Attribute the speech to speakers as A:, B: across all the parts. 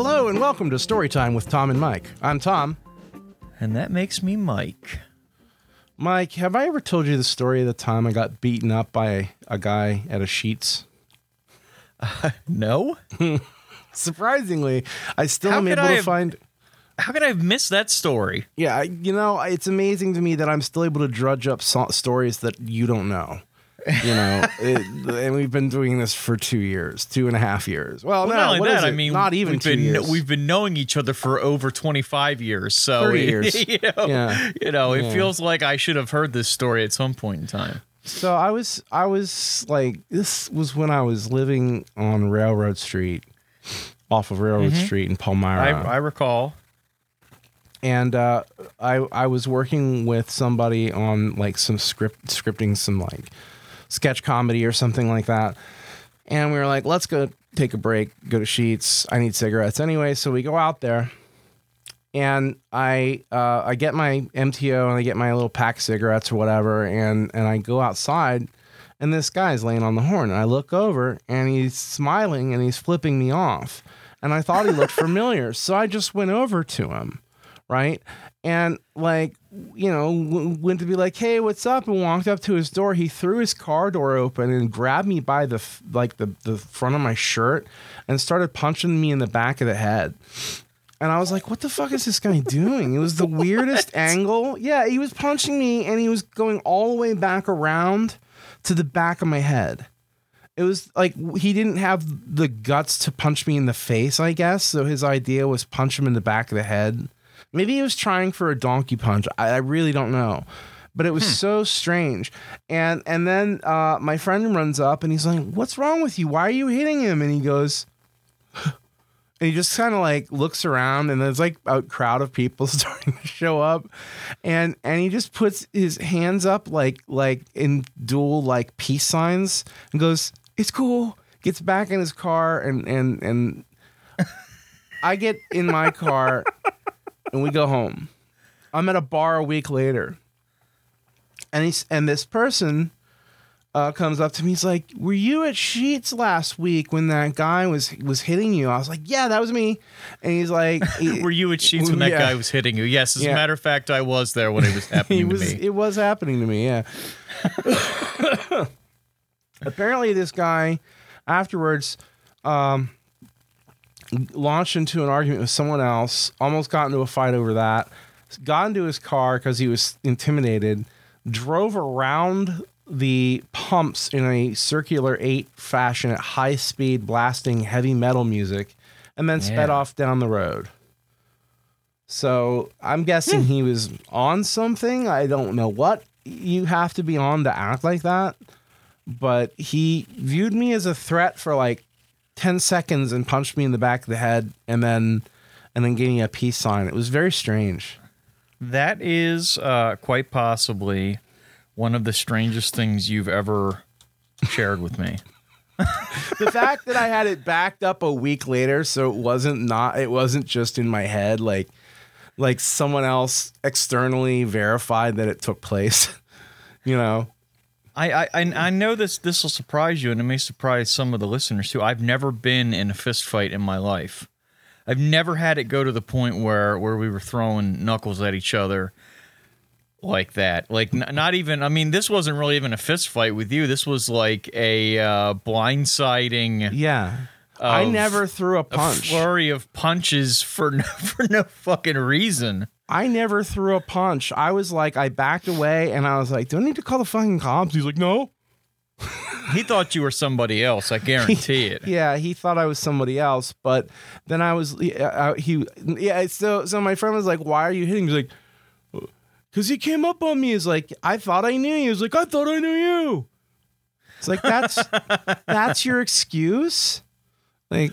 A: Hello and welcome to Storytime with Tom and Mike. I'm Tom.
B: And that makes me Mike.
A: Mike, have I ever told you the story of the time I got beaten up by a guy at a Sheetz?
B: No?
A: Surprisingly, I still
B: How
A: am able to
B: have-
A: find.
B: How could I have missed that story?
A: Yeah, you know, it's amazing to me that I'm still able to drudge up so- stories that you don't know. You know, it, and we've been doing this for two years, two and a half years. Well,
B: Well,
A: no,
B: not only
A: what
B: that,
A: is
B: I mean,
A: not even
B: we've
A: two
B: been
A: years.
B: we've been knowing each other for over 25 years. So
A: 30 years.
B: you know,
A: Yeah.
B: you know, it
A: Yeah.
B: feels like I should have heard this story at some point in time.
A: So I was I was like this was when I was living on Railroad Street, off of Railroad Street in Palmyra,
B: Mm-hmm. I, I recall.
A: and uh, I I was working with somebody on like some script scripting some like sketch comedy or something like that, and we were like, let's go take a break, go to Sheetz. I need cigarettes anyway, so we go out there. And I uh, I get my MTO and I get my little pack of cigarettes or whatever, and and I go outside, and this guy's laying on the horn. And I look over and he's smiling and he's flipping me off. And I thought he looked familiar. So I just went over to him, right? And like, you know, went to be like, hey, what's up? And walked up to his door. He threw his car door open and grabbed me by the, like, the, the front of my shirt and started punching me in the back of the head. And I was like, what the fuck is this guy doing? It was the weirdest angle. Yeah, he was punching me and he was going all the way back around to the back of my head. It was like he didn't have the guts to punch me in the face, I guess. So his idea was punch him in the back of the head. Maybe he was trying for a donkey punch. I, I really don't know. But it was so strange. And and then uh, my friend runs up and he's like, What's wrong with you? Why are you hitting him? And he goes, and he just kind of like looks around and there's like a crowd of people starting to show up and and he just puts his hands up like like in dual like peace signs and goes it's cool gets back in his car and and and i get in my car and we go home i'm at a bar a week later and he's and this person uh, comes up to me. He's like, "Were you at Sheetz last week when that guy was was hitting you?" I was like, "Yeah, that was me." And he's like,
B: Were you at Sheetz when that
A: Yeah.
B: guy was hitting you? Yes, as
A: Yeah.
B: a matter of fact, I was there when it was happening
A: was.
B: to me.
A: It was happening to me. Yeah. Apparently, this guy afterwards um, launched into an argument with someone else. Almost got into a fight over that. Got into his car because he was intimidated. Drove around the pumps in a circular eight fashion at high speed, blasting heavy metal music, and then sped off down the road. So I'm guessing hmm. he was on something. I don't know what you have to be on to act like that. But he viewed me as a threat for like 10 seconds and punched me in the back of the head and then and then gave me a peace sign. It was very strange.
B: That is uh, quite possibly one of the strangest things you've ever shared with me.
A: The fact that I had it backed up a week later so it wasn't not it wasn't just in my head like like someone else externally verified that it took place. you know.
B: I, I I I know this this will surprise you, and it may surprise some of the listeners too. I've never been in a fist fight in my life. I've never had it go to the point where where we were throwing knuckles at each other like that. Like n- not even. I mean, this wasn't really even a fist fight with you. This was like a uh, blindsiding.
A: Yeah. I never threw a
B: a
A: punch.
B: flurry of punches for no, for no fucking reason.
A: I never threw a punch. I was like, I backed away and I was like, do I need to call the fucking cops? He's like, no.
B: He thought you were somebody else. I guarantee it.
A: Yeah, he thought I was somebody else. But then I was, uh, he, yeah, so, so my friend was like, why are you hitting? He's like, because he came up on me. He's like, I thought I knew you. He was like, I thought I knew you. It's like, that's, that's your excuse? Like,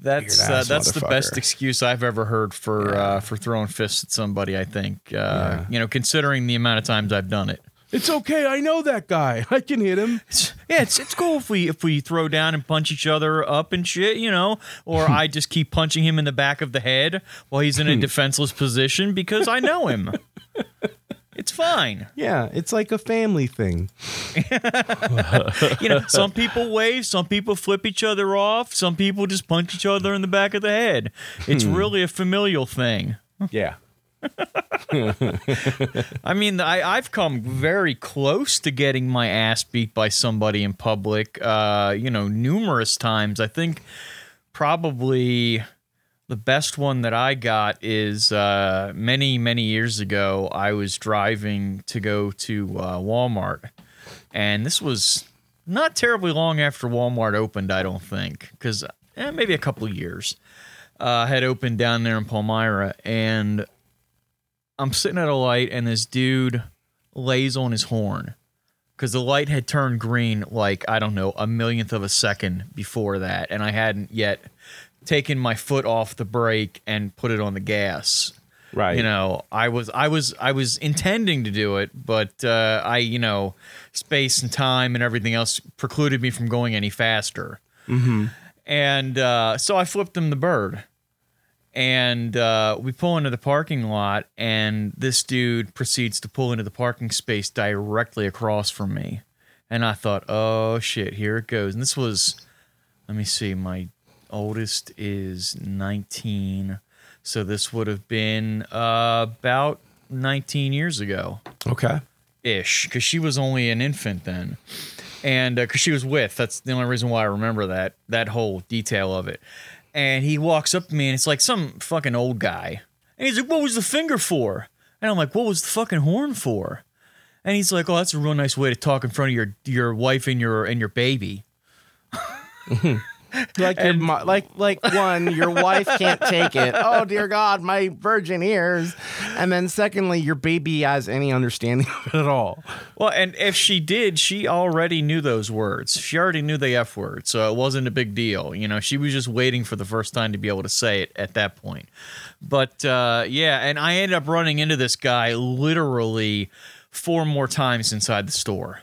B: That's uh, that's the best excuse I've ever heard for uh, for throwing fists at somebody. I think uh,
A: Yeah.
B: you know, considering the amount of times I've done it.
A: it's okay. I know that guy. I can hit him.
B: It's, yeah, it's it's cool if we if we throw down and punch each other up and shit, you know, or I just keep punching him in the back of the head while he's in a defenseless position because I know him. It's fine.
A: Yeah, it's like a family thing.
B: you know, some people wave, some people flip each other off, some people just punch each other in the back of the head. It's really a familial thing.
A: Yeah.
B: I mean, I, I've come very close to getting my ass beat by somebody in public, uh, you know, numerous times. I think probably the best one that I got is uh, many, many years ago. I was driving to go to uh, Walmart, and this was not terribly long after Walmart opened, I don't think, because eh, maybe a couple years. Uh, had opened down there in Palmyra, and I'm sitting at a light and this dude lays on his horn because the light had turned green like I don't know a millionth of a second before that, and I hadn't yet taken my foot off the brake and put it on the gas.
A: Right.
B: You know, I was I was I was intending to do it, but uh, I you know space and time and everything else precluded me from going any faster. Mm-hmm. And uh, so I flipped him the bird and uh, we pull into the parking lot and this dude proceeds to pull into the parking space directly across from me and i thought oh shit here it goes and this was let me see my oldest is 19 so this would have been uh, about 19 years ago.
A: Okay.
B: ish because she was only an infant then. And because she was with that's the only reason why i remember that that whole detail of it. And he walks up to me and it's like some fucking old guy. And he's like what was the finger for? And i'm like what was the fucking horn for? And he's like oh that's a real nice way to talk in front of your your wife and your and your baby
A: Like your mo- like like one, your wife can't take it. Oh dear God, my virgin ears. And then secondly, your baby has any understanding of it at all.
B: Well, and if she did, she already knew those words. She already knew the F word, so it wasn't a big deal. You know, she was just waiting for the first time to be able to say it at that point. But uh, yeah, and I ended up running into this guy literally four more times inside the store.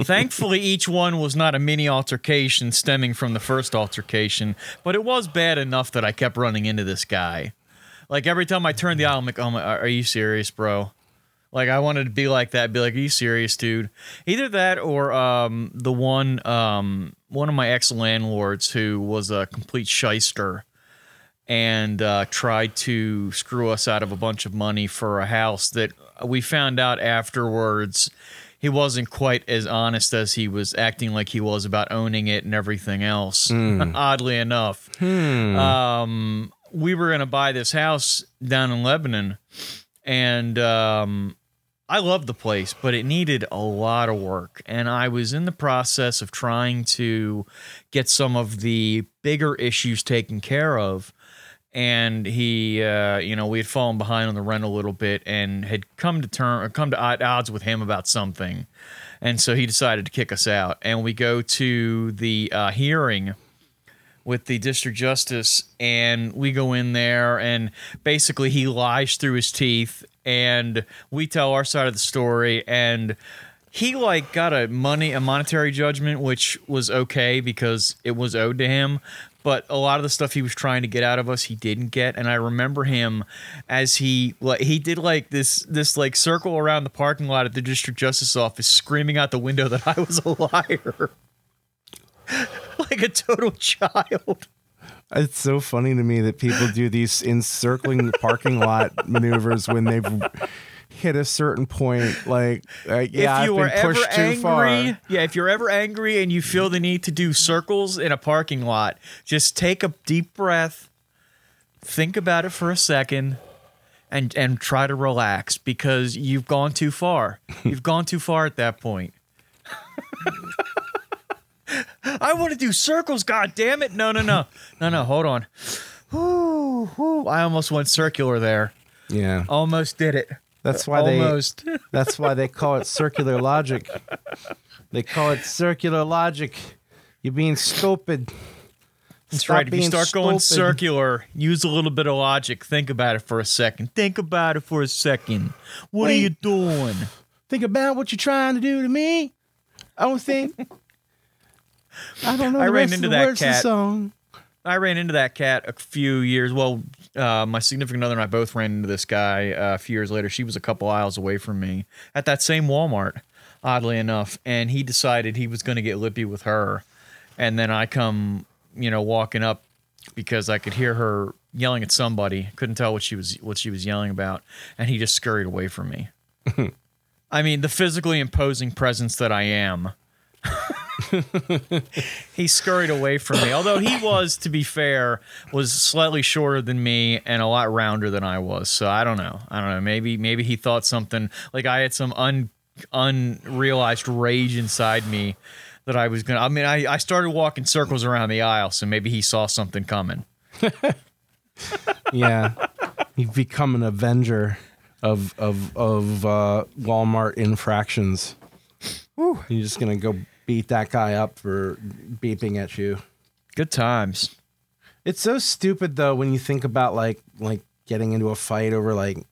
B: Thankfully, each one was not a mini altercation stemming from the first altercation, but it was bad enough that I kept running into this guy. Like every time I turned the aisle, I'm like, "Oh my, are you serious, bro?" Like I wanted to be like that, be like, "Are you serious, dude?" Either that or um, the one um, one of my ex landlords who was a complete shyster and uh, tried to screw us out of a bunch of money for a house that we found out afterwards he wasn't quite as honest as he was acting like he was about owning it and everything else. Oddly enough, um, we were going to buy this house down in Lebanon, and um, I loved the place, but it needed a lot of work. And I was in the process of trying to get some of the bigger issues taken care of. And he, uh, you know, we had fallen behind on the rent a little bit and had come to term, come to odds with him about something. And so he decided to kick us out. And we go to the uh, hearing with the district justice and we go in there and basically he lies through his teeth and we tell our side of the story and he like got a money a monetary judgment which was okay because it was owed to him but a lot of the stuff he was trying to get out of us he didn't get. And i remember him as he like he did like this this like circle around the parking lot at the district justice office screaming out the window that i was a liar. Like a total child.
A: It's so funny to me that people do these encircling parking lot maneuvers when they've hit a certain point. Like, uh, like yeah,
B: if you
A: I've been pushed too far.
B: yeah, if you're ever angry and you feel the need to do circles in a parking lot, just take a deep breath, think about it for a second, and and try to relax because you've gone too far. You've gone too far at that point. I want to do circles, god damn it. No, no, no. No, no, hold on. I almost went circular there.
A: Yeah,
B: Almost did it.
A: That's why
B: Almost.
A: they. That's why they call it circular logic. They call it circular logic. You're being stupid.
B: That's
A: Stop
B: right. If you start going circular, use a little bit of logic. Think about it for a second. Think about it for a second. What are you doing?
A: Think about what you're trying to do to me. I don't think. I don't know
B: I ran into that
A: words of the
B: cat.
A: song.
B: I ran into that cat a few years. Well, uh, my significant other and I both ran into this guy uh, a few years later. She was a couple aisles away from me at that same Walmart, oddly enough, and he decided he was going to get lippy with her, and then I come, you know, walking up because I could hear her yelling at somebody. Couldn't tell what she was what she was yelling about, and he just scurried away from me. I mean, the physically imposing presence that I am. he scurried away from me. Although he was, to be fair, was slightly shorter than me and a lot rounder than I was. So I don't know. I don't know. Maybe maybe he thought something like I had some un unrealized rage inside me that I was gonna. I mean, I I started walking circles around the aisle, so maybe he saw something coming.
A: Yeah, you've become an avenger of of of uh, Walmart infractions. You're just gonna go beat that guy up for beeping at you.
B: Good times.
A: It's so stupid though when you think about like like getting into a fight over like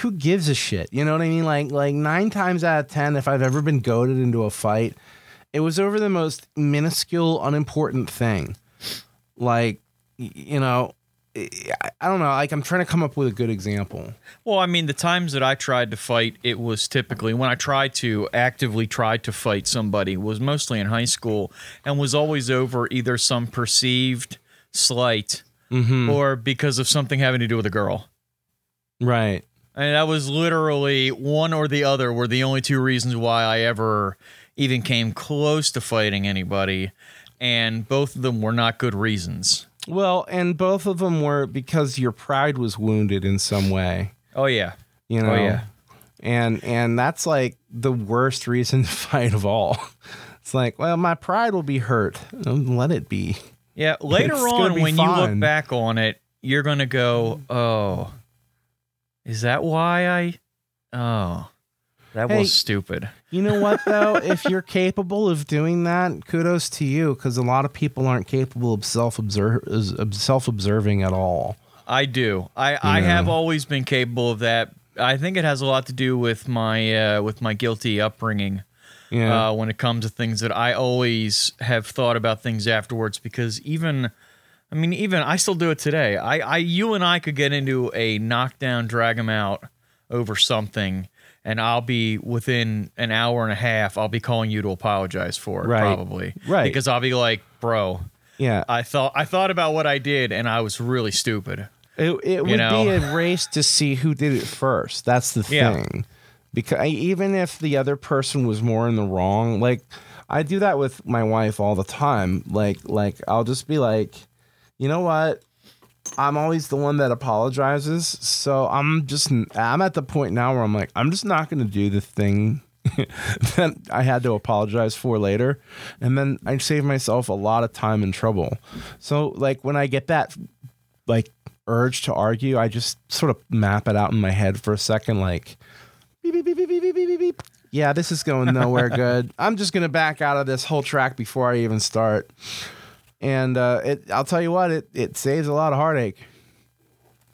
A: who gives a shit? You know what I mean? Like like nine times out of ten, if I've ever been goaded into a fight, it was over the most minuscule, unimportant thing. Like you know, I I don't know. Like I'm trying to come up with a good example.
B: Well, I mean, the times that I tried to fight, it was typically when I tried to actively try to fight somebody was mostly in high school and was always over either some perceived slight mm-hmm. or because of something having to do with a girl.
A: Right.
B: And that was literally one or the other were the only two reasons why I ever even came close to fighting anybody. And both of them were not good reasons.
A: Well, and both of them were because your pride was wounded in some way.
B: Oh, yeah.
A: You oh, know.
B: Oh, yeah.
A: And and that's like the worst reason to fight of all. It's like, well, my pride will be hurt. Let it be.
B: Yeah, later
A: It's
B: on, when you look back on it, you're gonna go, "Oh, is that why I? Oh, that
A: Hey.
B: was stupid."
A: You know what though? if you're capable of doing that, kudos to you because a lot of people aren't capable of self self observing at all.
B: I do. I I have always been capable of that. I think it has a lot to do with my uh, with my guilty upbringing.
A: Yeah.
B: uh, when it comes to things that I always have thought about things afterwards because even I mean even I still do it today. I, I you and I could get into a knockdown drag 'em out over something and I'll be within an hour and a half I'll be calling you to apologize for it
A: Right.
B: probably.
A: Right.
B: Because I'll be like, "Bro,
A: yeah.
B: I thought I thought about what I did and I was really stupid."
A: It, it would
B: know.
A: be a race to see who did it first. That's the
B: Yeah.
A: thing. Because even if the other person was more in the wrong, like I do that with my wife all the time. Like like I'll just be like, you know what? I'm always the one that apologizes. So I'm just I'm at the point now where I'm like, I'm just not going to do the thing that I had to apologize for later. And then I save myself a lot of time and trouble. So like when I get that like urge to argue, I just sort of map it out in my head for a second, like beep, beep, beep, beep, beep, beep, beep, beep, beep. Yeah, this is going nowhere good. I'm just gonna back out of this whole track before I even start. And uh, it, I'll tell you what, it it saves a lot of heartache.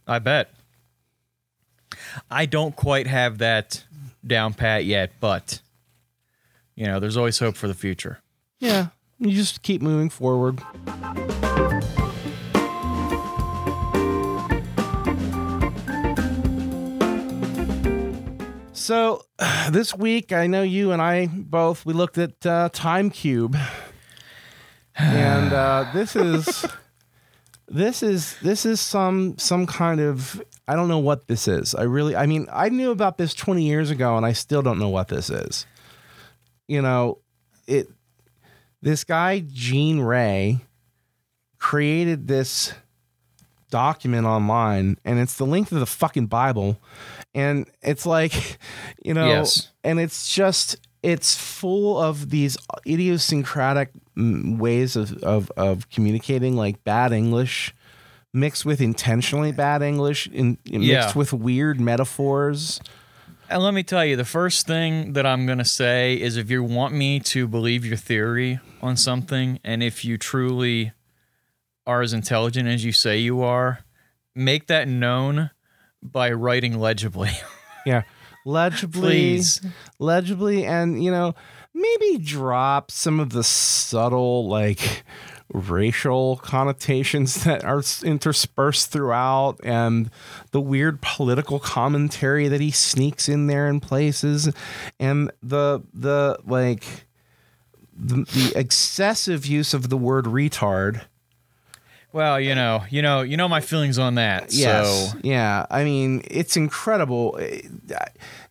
B: I bet. I don't quite have that down pat yet, but you know, there's always hope for the future.
A: Yeah, you just keep moving forward. So this week, I know you and I both we looked at uh, Time Cube, and uh, this is this is this is some some kind of I don't know what this is. I really I mean I knew about this 20 years ago, and I still don't know what this is. You know, it this guy Gene Ray created this document online and it's the length of the fucking bible and it's like you know
B: Yes.
A: and it's just it's full of these idiosyncratic ways of, of of communicating like bad english mixed with intentionally bad english in, mixed
B: Yeah.
A: with weird metaphors
B: And let me tell you, the first thing that I'm going to say is if you want me to believe your theory on something, and if you truly are as intelligent as you say you are, make that known by writing legibly.
A: yeah legibly
B: Please.
A: legibly and you know maybe drop some of the subtle like racial connotations that are interspersed throughout and the weird political commentary that he sneaks in there in places and the the like the, the excessive use of the word retard
B: Well, you know, you know, you know my feelings on that.
A: Yes.
B: So
A: Yeah. I mean, it's incredible. Eh,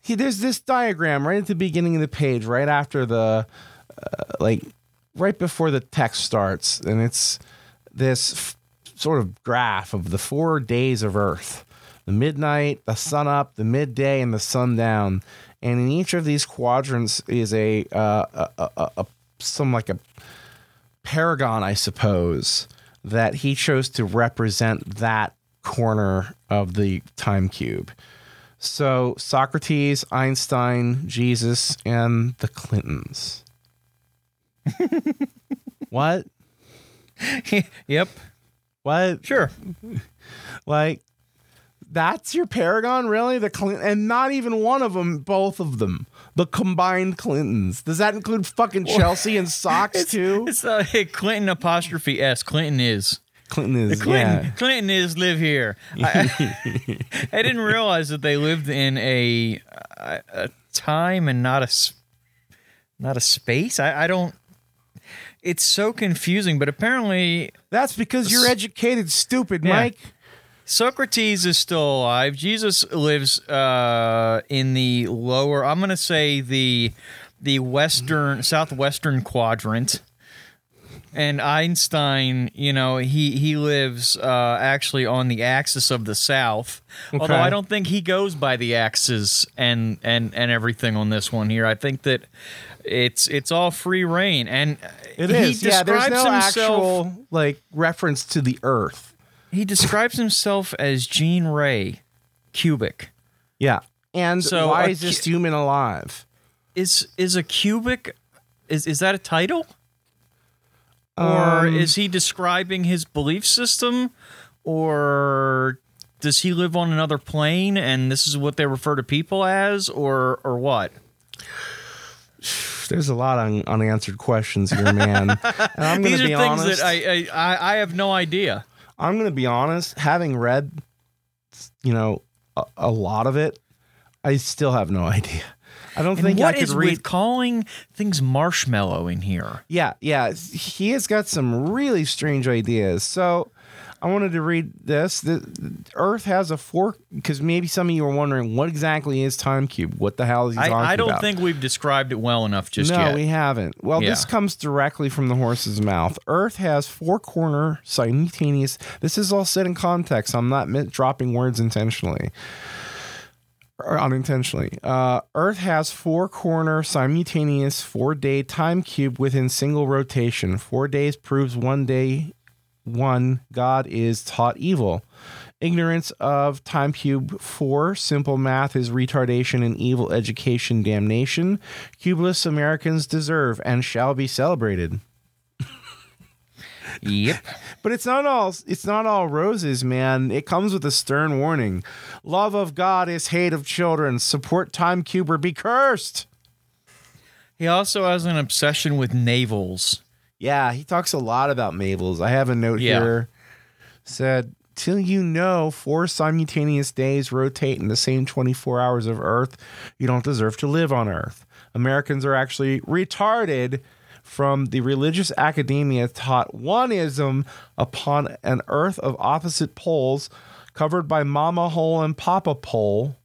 A: He, there's this diagram right at the beginning of the page, right after the, uh, like, right before the text starts, and it's this f- sort of graph of the four days of Earth: the midnight, the sun up, the midday, and the sundown. And in each of these quadrants is a, uh, a, a, a some like a paragon, I suppose, that he chose to represent that corner of the time cube. So Socrates, Einstein, Jesus, and the Clintons. what?
B: yep,
A: What?
B: sure.
A: Like that's your paragon, really? The Clint and not even one of them, both of them. The combined Clintons. Does that include fucking Chelsea and socks too?
B: It's hey, Clinton apostrophe S. Clinton is.
A: Clinton is
B: Clinton,
A: yeah.
B: Clinton is live here. I, I didn't realize that they lived in a, a, a time and not a not a space. I, I don't. It's so confusing, but apparently
A: That's because you're educated, stupid,
B: Yeah.
A: Mike.
B: Socrates is still alive. Jesus lives uh, in the lower. I'm gonna say the the western southwestern quadrant. And Einstein, you know, he he lives uh, actually on the axis of the south. Although I don't think he goes by the axes and and and everything on this one here. I think that it's it's all free reign, and
A: it is. he. Yeah, there's no
B: himself-
A: actual like reference to the Earth.
B: He describes himself as Gene Ray, cubic.
A: Yeah. And
B: So
A: why is this
B: cu-
A: human alive?
B: Is is a cubic? Is is that a title? Or
A: Um,
B: is he describing his belief system? Or does he live on another plane and this is what they refer to people as? Or or what?
A: There's a lot of unanswered questions here, man. and I'm going
B: These
A: to
B: are
A: be
B: things
A: honest.
B: that I, I I have no idea.
A: I'm going to be honest. Having read, you know, a, a lot of it, I still have no idea. I don't
B: And
A: think I could
B: is
A: read.
B: with calling things marshmallow in here?
A: Yeah, yeah. He has got some really strange ideas. So I wanted to read this. The, Earth has a four because maybe some of you are wondering what exactly is time cube. What the hell is he
B: I,
A: talking
B: I don't
A: about?
B: think we've described it well enough just
A: no,
B: yet.
A: we haven't. Well, this comes directly from the horse's mouth. Earth has four corner simultaneous. This is all said in context. I'm not dropping words intentionally or unintentionally. Uh, Earth has four corner simultaneous four day time cube within single rotation. Four days proves one day one God is taught evil. Ignorance of time cube four, simple math is retardation and evil education damnation. Cubeless Americans deserve and shall be celebrated.
B: Yep.
A: But it's not all it's not all roses, man. It comes with a stern warning. Love of God is hate of children. Support time cube or be cursed.
B: He also has an obsession with navels.
A: Yeah, he talks a lot about Mabel's. I have a note
B: Yeah.
A: here. Said, till you know four simultaneous days rotate in the same 24 hours of Earth, you don't deserve to live on Earth. Americans are actually retarded from the religious academia taught oneism upon an Earth of opposite poles covered by Mama Hole and Papa Pole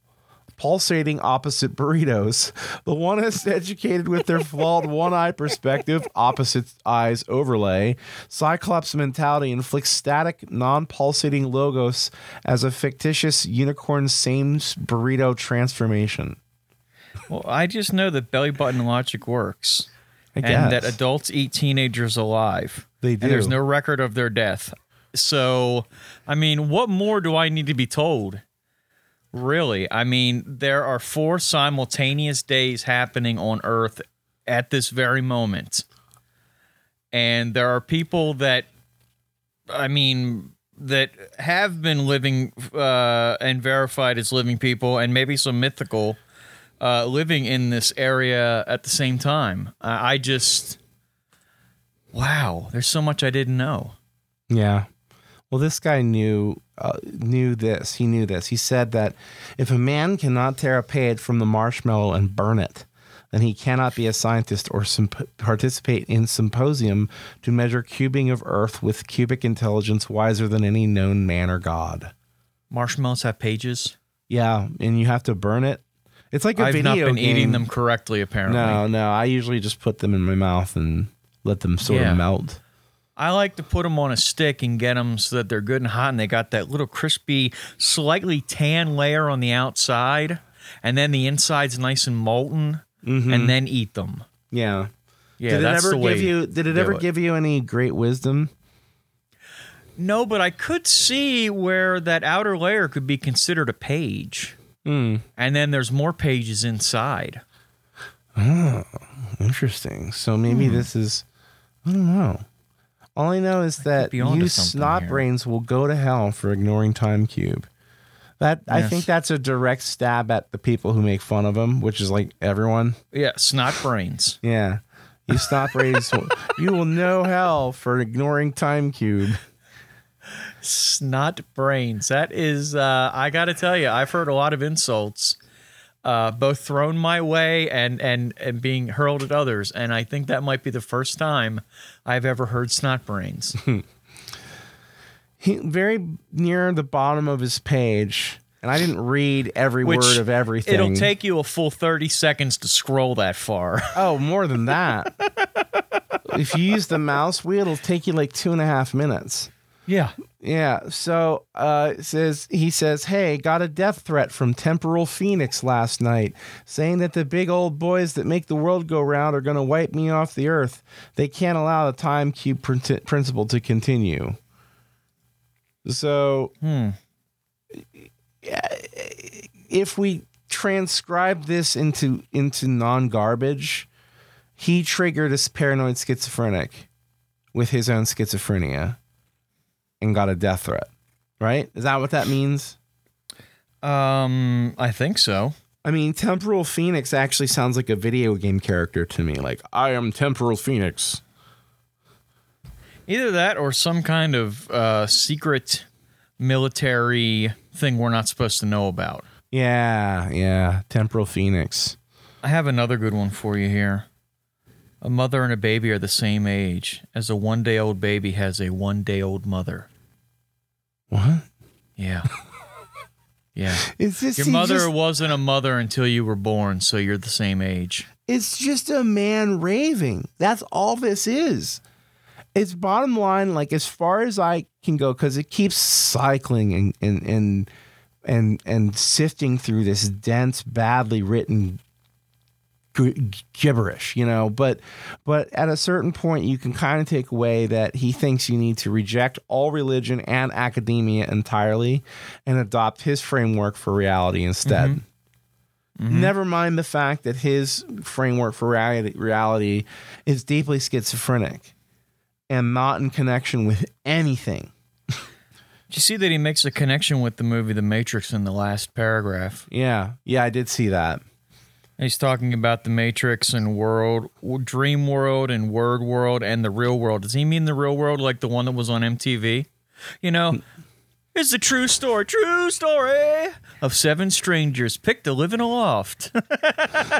A: pulsating opposite burritos. The one is educated with their flawed one eye perspective, opposite eyes overlay. Cyclops mentality inflicts static, non pulsating logos as a fictitious unicorn same burrito transformation.
B: Well, I just know that belly button logic works. And that adults eat teenagers alive.
A: They
B: And there's no record of their death. So, I mean, what more do I need to be told? Really? I mean, there are four simultaneous days happening on Earth at this very moment. And there are people that, I mean, that have been living uh, and verified as living people, and maybe some mythical uh, living in this area at the same time. I, I just, Wow, there's so much I didn't know.
A: Yeah. Well, this guy knew uh, knew this. He knew this. He said that if a man cannot tear a page from the marshmallow and burn it, then he cannot be a scientist or symp- participate in symposium to measure cubing of Earth with cubic intelligence wiser than any known man or god.
B: Marshmallows have pages.
A: Yeah, and you have to burn it. It's like a
B: I've
A: video
B: not been
A: game.
B: eating them correctly, apparently.
A: No, no. I usually just put them in my mouth and let them sort
B: Yeah.
A: of melt.
B: I like to put them on a stick and get them so that they're good and hot, and they got that little crispy, slightly tan layer on the outside, and then the inside's nice and molten, mm-hmm. and then eat them.
A: Yeah.
B: Yeah,
A: did it ever
B: the way
A: give you? Did it ever
B: it.
A: give you any great wisdom?
B: No, but I could see where that outer layer could be considered a page,
A: Hmm.
B: and then there's more pages inside.
A: Interesting. So maybe this is. I don't know. All I know is that you snot
B: here.
A: brains will go to hell for ignoring Time Cube. That I think that's a direct stab at the people who make fun of him, which is like everyone.
B: Yeah, snot brains.
A: Yeah. You snot brains, you will know hell for ignoring Time Cube.
B: Snot brains. That is, uh, I got to tell you, I've heard a lot of insults, uh, both thrown my way and and and being hurled at others, and I think that might be the first time I've ever heard snot brains.
A: He, very near the bottom of his page, and I didn't read every
B: Which
A: word of everything.
B: It'll take you a full thirty seconds to scroll that far.
A: Oh, more than that. if you use the mouse wheel, it'll take you like two and a half minutes.
B: Yeah.
A: Yeah. So uh, says he says, "Hey, got a death threat from Temporal Phoenix last night, saying that the big old boys that make the world go round are going to wipe me off the earth. They can't allow the time cube prin- principle to continue." So, if we transcribe this into into non garbage, he triggered a paranoid schizophrenic with his own schizophrenia and got a death threat. Right? Is that what that means?
B: Um, I think so.
A: I mean, Temporal Phoenix actually sounds like a video game character to me. Like, I am Temporal Phoenix.
B: Either that or some kind of uh, secret military thing we're not supposed to know about.
A: Yeah, yeah, Temporal Phoenix.
B: I have another good one for you here. A mother and a baby are the same age as a one day old baby has a one day old mother.
A: What?
B: Yeah. Yeah.
A: Is this
B: Your mother
A: just-
B: wasn't a mother until you were born, so you're the same age.
A: It's just a man raving. That's all this is. It's bottom line, like as far as I can go, because it keeps cycling and and and and and sifting through this dense, badly written gibberish, you know. But but at a certain point, you can kind of take away that he thinks you need to reject all religion and academia entirely, and adopt his framework for reality instead. Mm-hmm. Mm-hmm. Never mind the fact that his framework for reality, reality is deeply schizophrenic and not in connection with anything.
B: Did you see that he makes a connection with the movie The Matrix in the last paragraph?
A: Yeah, yeah, I did see that.
B: He's talking about the Matrix and world, dream world and word world and the real world. Does he mean the real world like the one that was on MTV? You know, it's the true story, true story of seven strangers picked to live in a loft.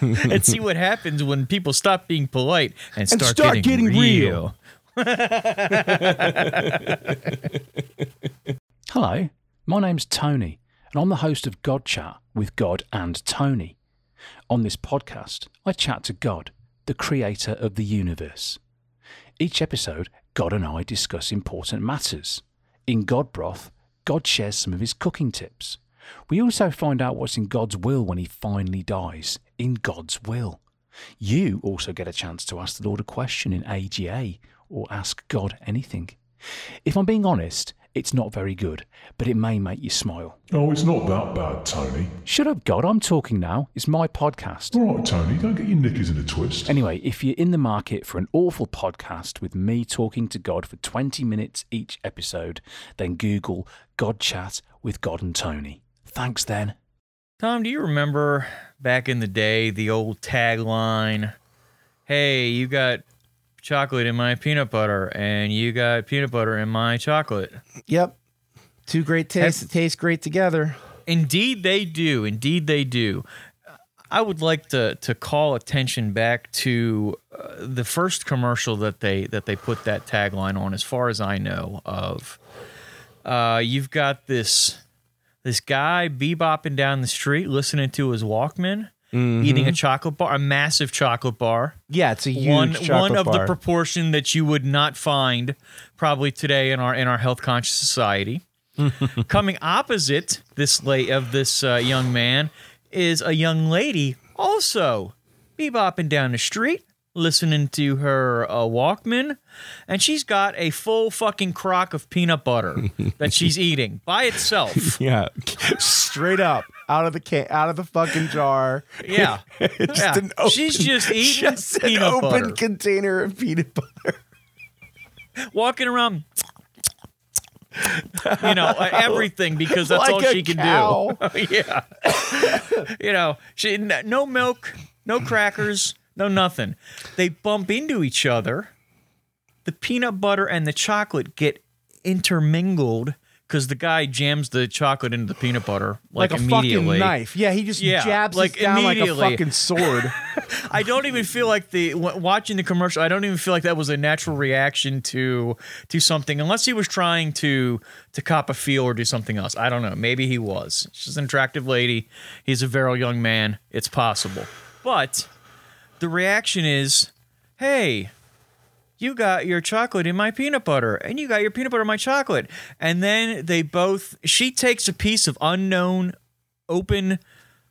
B: and see what happens when people stop being polite and start,
A: start
B: getting,
A: getting
B: real.
C: Hello, my name's Tony, and I'm the host of God Chat with God and Tony. On this podcast, I chat to God, the creator of the universe. Each episode, God and I discuss important matters. In God Broth, God shares some of his cooking tips. We also find out what's in God's will when he finally dies, in God's will. You also get a chance to ask the Lord a question in AGA or ask God anything. If I'm being honest, it's not very good, but it may make you smile.
D: Oh, it's not that bad, Tony.
C: Shut up, God, I'm talking now. It's my podcast.
D: All right, Tony, don't get your knickers in a twist.
C: Anyway, if you're in the market for an awful podcast with me talking to God for 20 minutes each episode, then Google God Chat with God and Tony. Thanks then.
B: Tom, do you remember back in the day the old tagline? Hey, you got chocolate in my peanut butter, and you got peanut butter in my chocolate.
A: Yep. Two great tastes that taste great together.
B: Indeed, they do. Indeed, they do. I would like to to call attention back to uh, the first commercial that they that they put that tagline on. As far as I know, of uh, you've got this this guy bebopping down the street, listening to his Walkman, eating a chocolate bar, a massive chocolate bar.
A: Yeah, it's a huge
B: one one of the proportion that you would not find probably today in our in our health conscious society. Coming opposite this late of this uh, young man is a young lady also bebopping down the street, listening to her uh, Walkman, and she's got a full fucking crock of peanut butter that she's eating by itself.
A: yeah, straight up out of the can, out of the fucking jar.
B: Yeah,
A: Just
B: yeah.
A: an open,
B: she's just eating
A: just an open
B: butter.
A: container of peanut butter.
B: walking around. you know everything because that's
A: Like
B: all she can
A: cow.
B: do. yeah, you know she no milk, no crackers, no nothing. They bump into each other. The peanut butter and the chocolate get intermingled because the guy jams the chocolate into the peanut butter like,
A: Like, a
B: immediately.
A: fucking knife. Yeah, he just
B: Yeah,
A: jabs
B: like
A: it down like a
B: immediately.
A: fucking sword.
B: I don't even feel like the w- watching the commercial. I don't even feel like that was a natural reaction to to something, unless he was trying to to cop a feel or do something else. I don't know. Maybe he was. She's an attractive lady. He's a very young man. It's possible, but the reaction is, "Hey." You got your chocolate in my peanut butter, and you got your peanut butter in my chocolate. And then they both, she takes a piece of unknown open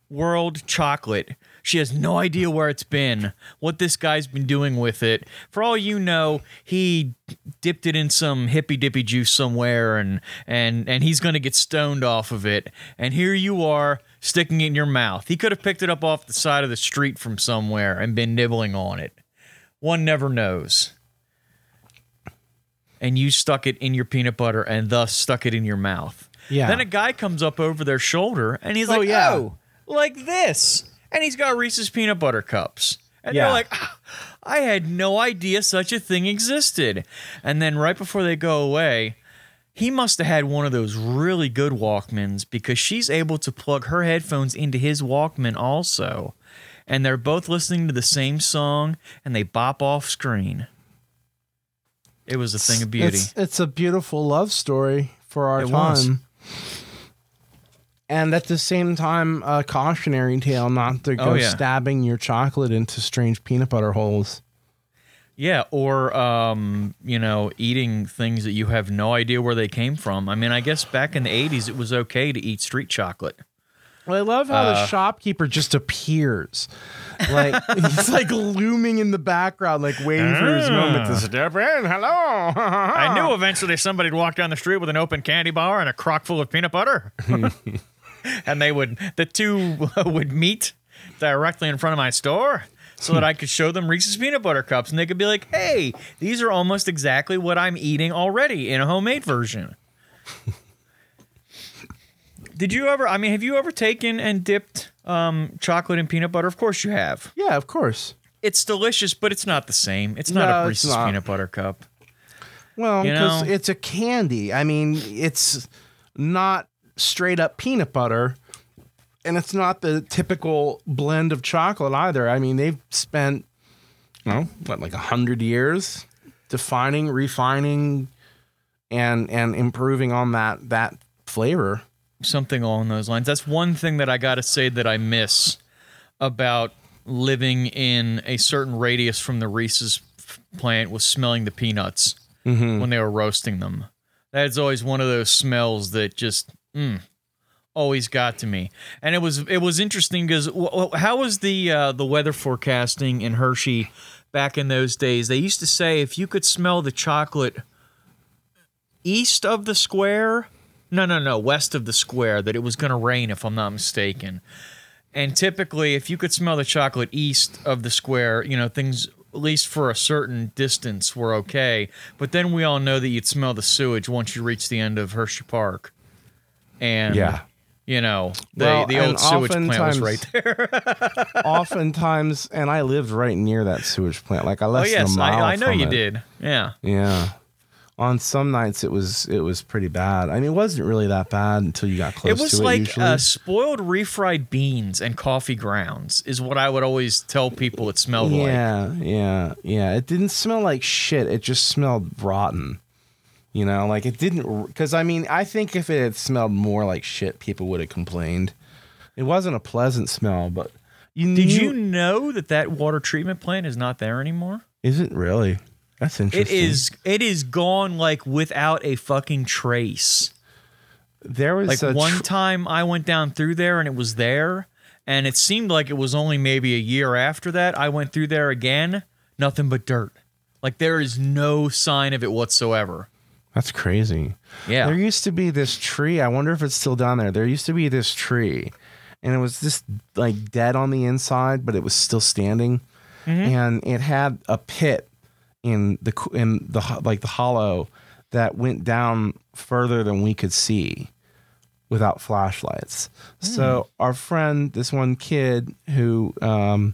B: world chocolate. She has no idea where it's been, what this guy's been doing with it. For all you know, he dipped it in some hippy dippy juice somewhere and and and he's going to get stoned off of it. And here you are sticking it in your mouth. He could have picked it up off the side of the street from somewhere and been nibbling on it. One never knows. And you stuck it in your peanut butter and thus stuck it in your mouth.
A: Yeah.
B: Then a guy comes up over their shoulder and he's
A: Oh,
B: like,
A: yeah.
B: oh, like this. And he's got Reese's peanut butter cups. And
A: Yeah.
B: they're like, "Ah, I had no idea such a thing existed. And then right before they go away, he must have had one of those really good Walkmans because she's able to plug her headphones into his Walkman also. And they're both listening to the same song and they bop off screen. It was a thing of beauty.
A: It's, it's a beautiful love story for our
B: It
A: time.
B: was.
A: And at the same time, a cautionary tale not to go
B: Oh, yeah.
A: stabbing your chocolate into strange peanut butter holes.
B: Yeah, or um, you know, eating things that you have no idea where they came from. I mean, I guess back in the '80s, it was okay to eat street chocolate.
A: Well, I love how
B: Uh,
A: the shopkeeper just appears. Like he's like looming in the background, like waiting for his mm. moment to step in. Hello.
B: I knew eventually somebody'd walk down the street with an open candy bar and a crock full of peanut butter, and they would the two would meet directly in front of my store. So that I could show them Reese's peanut butter cups, and they could be like, "Hey, these are almost exactly what I'm eating already in a homemade version." Did you ever? I mean, have you ever taken and dipped um, chocolate and peanut butter? Of course you have.
A: Yeah, of course.
B: It's delicious, but it's not the same. It's not
A: No,
B: a
A: it's
B: Reese's
A: not.
B: peanut butter cup.
A: Well,
B: You
A: because
B: know?
A: it's a candy. I mean, it's not straight up peanut butter, and it's not the typical blend of chocolate either. I mean, they've spent, well, what, like a hundred years defining, refining, and and improving on that that flavor.
B: Something along those lines. That's one thing that I got to say that I miss about living in a certain radius from the Reese's plant was smelling the peanuts when they were roasting them. That's always one of those smells that just mm, always got to me. And it was it was interesting because w- how was the uh, the weather forecasting in Hershey back in those days? They used to say if you could smell the chocolate east of the square no, no, no, west of the square that it was going to rain if I'm not mistaken. And typically, if you could smell the chocolate east of the square, you know, things at least for a certain distance were okay. But then we all know that you'd smell the sewage once you reach the end of Hershey Park. And yeah you know, the
A: Well,
B: the old sewage plant was right there.
A: Oftentimes, and I lived right near that sewage plant. Like I
B: oh yes,
A: than a mile
B: I, I know you
A: it.
B: did. Yeah.
A: Yeah. On some nights it was it was pretty bad. I mean, it wasn't really that bad until you got close
B: It was
A: to
B: like
A: usually.
B: uh, spoiled refried beans and coffee grounds is what I would always tell people it smelled like.
A: yeah, yeah, yeah. It didn't smell like shit. It just smelled rotten. You know, like it didn't. Because I mean, I think if it had smelled more like shit, people would have complained. It wasn't a pleasant smell, but you
B: Did
A: knew-
B: you know that that water treatment plant is not there anymore?
A: Is it really? That's interesting.
B: is. It is gone like without a fucking trace.
A: There was
B: Like
A: a
B: one
A: tr-
B: time I went down through there and it was there, and it seemed like it was only maybe a year after that I went through there again. Nothing but dirt. Like there is no sign of it whatsoever.
A: That's crazy.
B: Yeah.
A: There used to be this tree. I wonder if it's still down there. There used to be this tree, and it was just like dead on the inside, but it was still standing, mm-hmm. and it had a pit in the in the like the hollow that went down further than we could see without flashlights. So our friend, this one kid who um,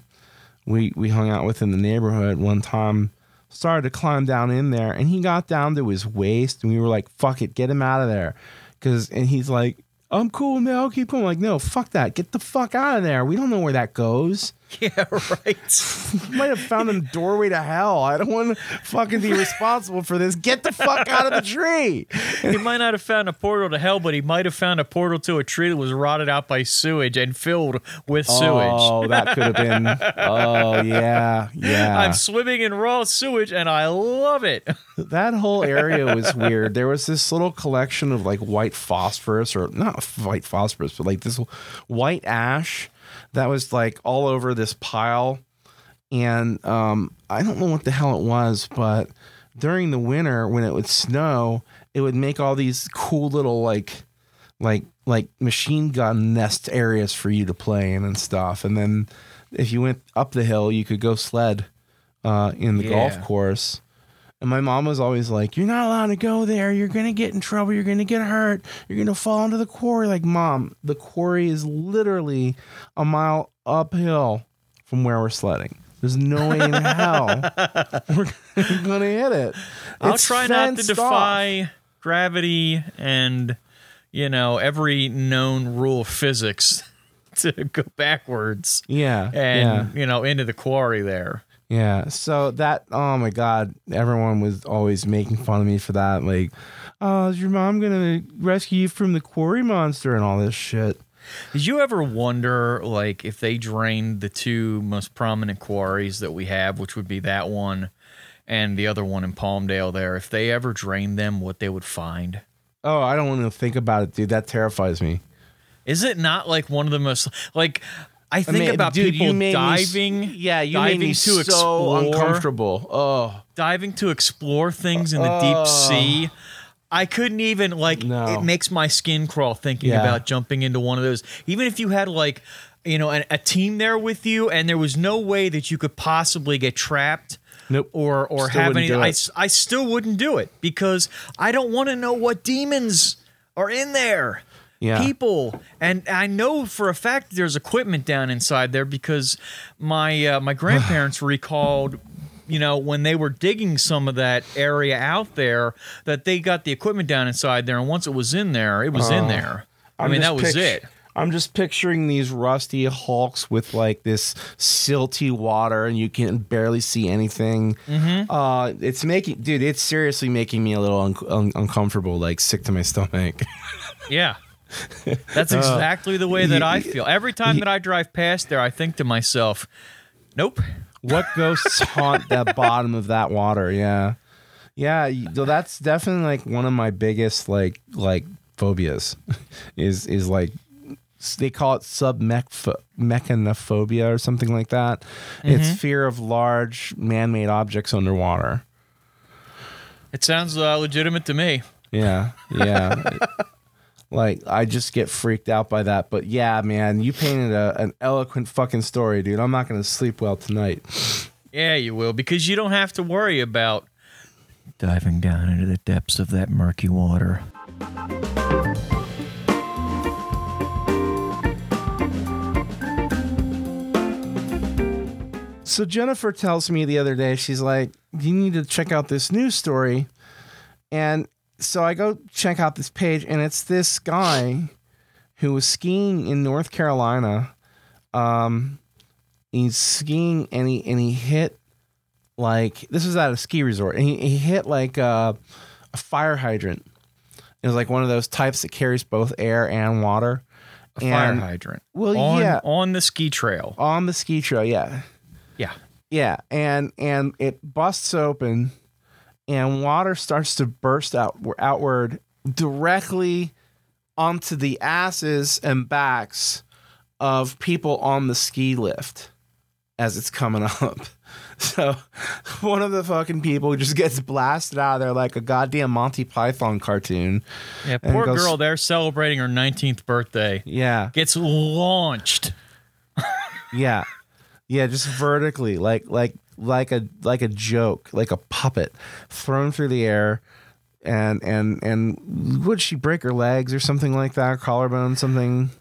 A: we we hung out with in the neighborhood one time started to climb down in there and he got down to his waist and we were like fuck it get him out of there. Because and he's like i'm cool man i'll keep going. Like no fuck that get the fuck out of there. We don't know where that goes
B: Yeah, right.
A: might have found a doorway to hell i don't want to fucking be responsible for this get the fuck out of the tree
B: he might not have found a portal to hell, but he might have found a portal to a tree that was rotted out by sewage and filled with sewage.
A: oh that could have been oh yeah yeah
B: I'm swimming in raw sewage and I love it.
A: that whole area was weird. There was this little collection of like white phosphorus, or not white phosphorus, but like this white ash that was like all over this pile. And um, I don't know what the hell it was, but during the winter when it would snow, it would make all these cool little like like like machine gun nest areas for you to play in and stuff. And then if you went up the hill, you could go sled uh, in the golf course. And my mom was always like, "You're not allowed to go there. You're gonna get in trouble. You're gonna get hurt. You're gonna fall into the quarry." Like, mom, the quarry is literally a mile uphill from where we're sledding. There's no way in hell we're gonna hit it.
B: I'll try not to
A: fenced off.
B: defy gravity and you know every known rule of physics to go backwards
A: Yeah,
B: and
A: yeah.
B: you know into the quarry there.
A: Yeah. So that oh my god, everyone was always making fun of me for that. Like, oh, is your mom gonna rescue you from the quarry monster and all this shit?
B: Did you ever wonder, like, if they drained the two most prominent quarries that we have, which would be that one and the other one in Palmdale there, if they ever drained them, what they would find?
A: Oh, I don't want to think about it, dude. That terrifies me.
B: Is it not like one of the most, like, I think
A: mean,
B: about
A: dude,
B: people
A: made me
B: diving,
A: yeah, you
B: diving
A: made me
B: to
A: so
B: explore,
A: uncomfortable. Oh,
B: diving to explore things in the deep
A: Oh.
B: sea. I couldn't even like
A: No.
B: it makes my skin crawl thinking
A: Yeah.
B: about jumping into one of those. Even if you had like you know an, a team there with you and there was no way that you could possibly get trapped
A: Nope.
B: or or
A: Still
B: have any I, I still wouldn't do it because I don't want to know what demons are in there.
A: Yeah.
B: People and I know for a fact there's equipment down inside there because my uh, my grandparents recalled you know when they were digging some of that area out there that they got the equipment down inside there and once it was in there it was in there. I
A: Oh. I'm
B: mean that was
A: pict-
B: it.
A: I'm just picturing these rusty hulks with like this silty water, and you can barely see anything.
B: Mm-hmm.
A: Uh, it's making, dude, it's seriously making me a little un- un- uncomfortable, like sick to my stomach.
B: Yeah. That's exactly the way that I feel. Every time that I drive past there, I think to myself, nope.
A: what ghosts haunt that bottom of that water? Yeah, yeah. so That's definitely like one of my biggest like like phobias. Is is like they call it submechanophobia or something like that. It's fear of large man-made objects underwater.
B: It sounds uh, legitimate to me.
A: Yeah, yeah. Like I just get freaked out by that. But yeah, man, you painted a, an eloquent fucking story, dude. I'm not gonna sleep well tonight.
B: Yeah, you will because you don't have to worry about diving down into the depths of that murky water.
A: So Jennifer tells me the other day, she's like, "You need to check out this news story." And so I go check out this page, and it's this guy who was skiing in North Carolina. Um, he's skiing and he and he hit like this was at a ski resort, and he, he hit like a, a fire hydrant. It was like one of those types that carries both air and water.
B: A fire hydrant.
A: Well,
B: on,
A: yeah.
B: On the ski trail.
A: on the ski trail. Yeah,
B: Yeah.
A: yeah, and and it busts open, and water starts to burst out outward directly onto the asses and backs of people on the ski lift as it's coming up. So one of the fucking people just gets blasted out of there like a goddamn Monty Python cartoon.
B: Yeah, poor
A: goes-
B: girl there celebrating her 19th birthday
A: Yeah.
B: gets launched.
A: Yeah. Yeah, just vertically, like like like a like a joke, like a puppet thrown through the air. And and and would she break her legs or something like that? Collarbone, something.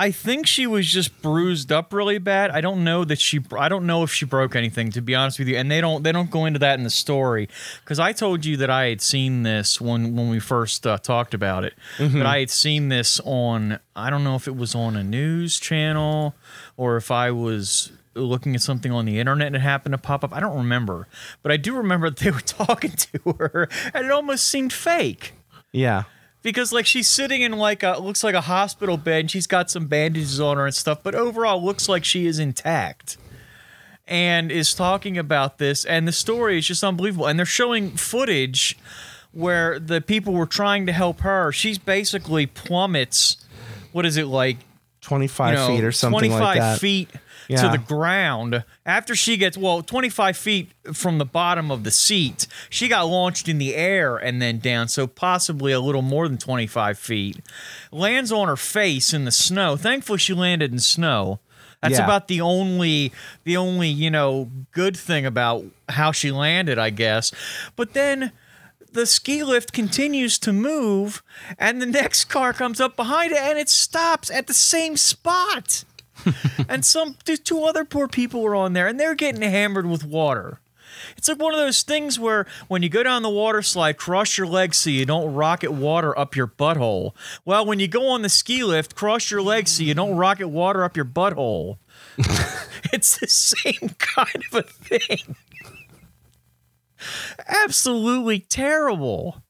B: I think she was just bruised up really bad. I don't know that she. I don't know if she broke anything, to be honest with you. And they don't. They don't go into that in the story because I told you that I had seen this when when we first uh, talked about it. That I had seen this on. I don't know if it was on a news channel or if I was looking at something on the internet and it happened to pop up. I don't remember, but I do remember that they were talking to her, and it almost seemed fake
A: Yeah.
B: because like she's sitting in like a looks like a hospital bed and she's got some bandages on her and stuff but overall looks like she is intact and is talking about this and the story is just unbelievable and they're showing footage where the people were trying to help her she's basically plummets what is it like
A: Twenty five
B: you know,
A: feet or something
B: 25
A: like that.
B: feet to the ground. After she gets well 25 feet from the bottom of the seat she got launched in the air and then down so possibly a little more than 25 feet. Lands on her face in the snow. Thankfully she landed in snow. That's
A: Yeah.
B: about the only the only you know good thing about how she landed i guess. But then the ski lift continues to move and the next car comes up behind it and it stops at the same spot and some two- other poor people were on there and they're getting hammered with water it's like one of those things where when you go down the water slide, cross your legs so you don't rocket water up your butthole. Well, when you go on the ski lift, cross your legs so you don't rocket water up your butthole. it's the same kind of a thing. Absolutely terrible.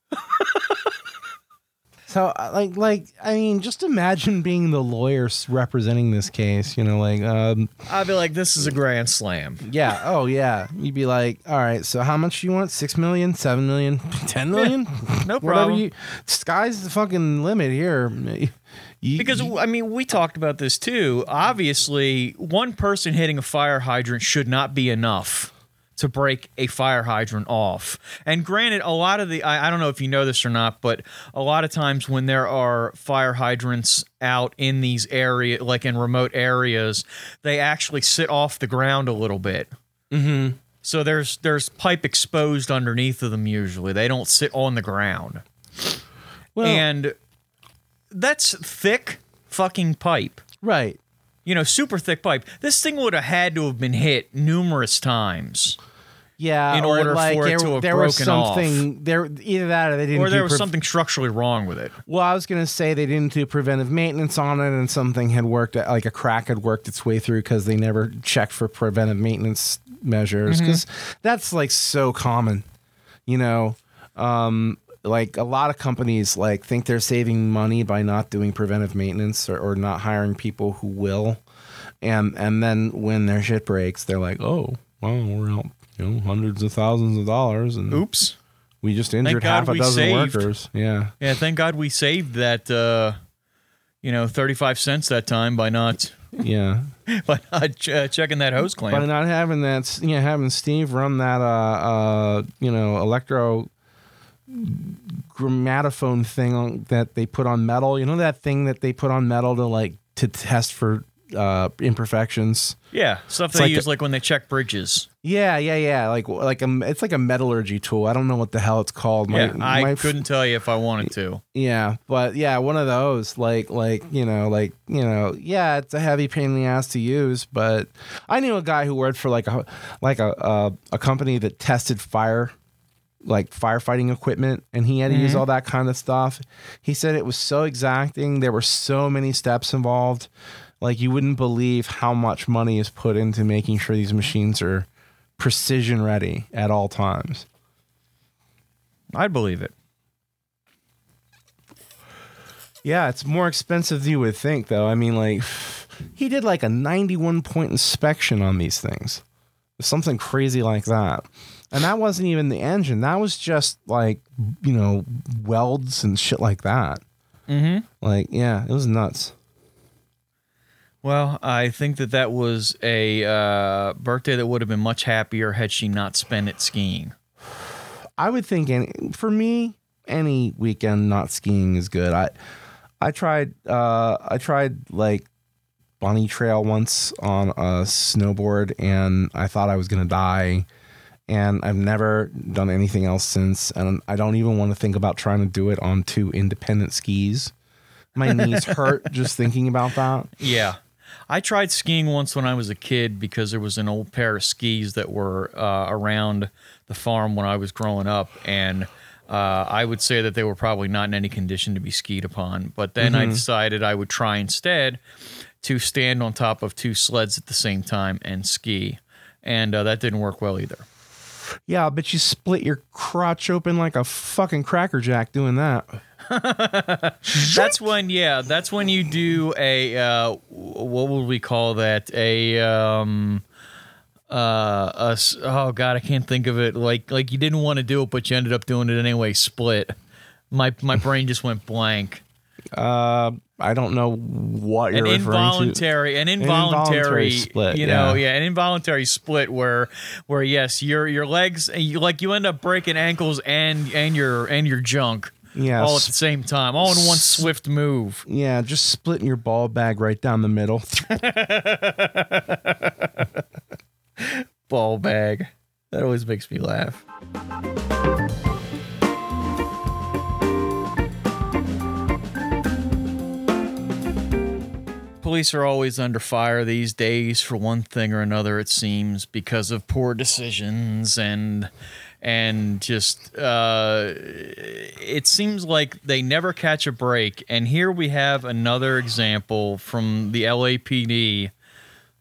A: So uh, like like I mean, just imagine being the lawyer representing this case. You know, like um,
B: I'd be like, this is a grand slam.
A: yeah, oh yeah. You'd be like, all right, so how much do you want? Six million, seven million, ten million?
B: No
A: Whatever
B: problem.
A: you. Sky's the fucking limit here. You-
B: Because I mean, we talked about this too. Obviously, one person hitting a fire hydrant should not be enough to break a fire hydrant off. And granted, a lot of the I, I don't know if you know this or not, but a lot of times when there are fire hydrants out in these area, like in remote areas, they actually sit off the ground a little bit. Mm-hmm. So there's there's pipe exposed underneath of them. Usually, they don't sit on the ground
A: well,
B: and that's thick fucking pipe.
A: right.
B: You know, super thick pipe. This thing would have had to have been hit numerous times,
A: Yeah,
B: in
A: or
B: order
A: like
B: for it
A: there,
B: to have
A: there was
B: broken off.
A: something there. Either that, or they didn't.
B: or there was
A: pre-
B: something structurally wrong with it.
A: Well, I was gonna say they didn't do preventive maintenance on it, and something had worked, like a crack had worked its way through because they never checked for preventive maintenance measures.
B: Mm-hmm.
A: Because that's like so common, you know. Um, like a lot of companies like think they're saving money by not doing preventive maintenance or, or not hiring people who will, and and then when their shit breaks, they're like, oh, well, we're out, you know, hundreds of thousands of dollars, and
B: Oops.
A: we just injured
B: God
A: half a dozen
B: saved.
A: workers. Yeah.
B: Yeah, thank God we saved that. Uh, you know, thirty-five cents that time by not
A: Yeah.
B: by not ch- uh, checking that hose clamp.
A: by not having that, you know, having Steve run that, uh, uh, you know, electro grammatophone thing on, that they put on metal. You know that thing that they put on metal to like to test for uh, imperfections.
B: Yeah, stuff
A: It's
B: they
A: like
B: use
A: a-
B: like when they check bridges.
A: Yeah, yeah, yeah. Like like a it's like a metallurgy tool. I don't know what the hell it's called. My,
B: yeah, I
A: my
B: couldn't tell you if I wanted to.
A: Yeah, but yeah, one of those. Like like you know like you know yeah, it's a heavy pain in the ass to use. But I knew a guy who worked for like a like a a, a company that tested fire like firefighting equipment and he had to use all that kind of stuff. He said it was so exacting. There were so many steps involved. Like you wouldn't believe how much money is put into making sure these machines are precision ready at all times.
B: I'd believe it.
A: Yeah, it's more expensive than you would think, though. I mean, like, he did like a 91 point inspection on these things, something crazy like that. And that wasn't even the engine, that was just like, you know, welds and shit like that.
B: Mm-hmm.
A: Like, yeah, it was nuts.
B: Well, I think that that was a uh, birthday that would have been much happier had she not spent it skiing.
A: I would think any for me any weekend not skiing is good. I I tried uh I tried like bunny trail once on a snowboard and I thought I was going to die and I've never done anything else since and I don't even want to think about trying to do it on two independent skis. My knees hurt just thinking about that.
B: Yeah. I tried skiing once when I was a kid because there was an old pair of skis that were uh, around the farm when I was growing up. And uh, I would say that they were probably not in any condition to be skied upon. But then I decided I would try instead to stand on top of two sleds at the same time and ski. And uh, that didn't work well either.
A: Yeah, but you split your crotch open like a fucking cracker jack doing that.
B: That's when, yeah, that's when you do a uh, what would we call that? A um, uh, a oh god, I can't think of it. Like like you didn't want to do it, but you ended up doing it anyway. Split. My my brain just went blank.
A: Uh, I don't know what you're
B: An
A: referring to.
B: involuntary, an involuntary,
A: involuntary split,
B: You know,
A: yeah.
B: yeah, an involuntary split where where yes, your your legs, you, like you end up breaking ankles and and your and your junk.
A: Yeah,
B: all at the same time, all in one swift move.
A: Yeah, just splitting your ball bag right down the middle.
B: ball bag. That always makes me laugh. Police are always under fire these days for one thing or another it seems because of poor decisions and and just uh, it seems like they never catch a break and here we have another example from the LAPD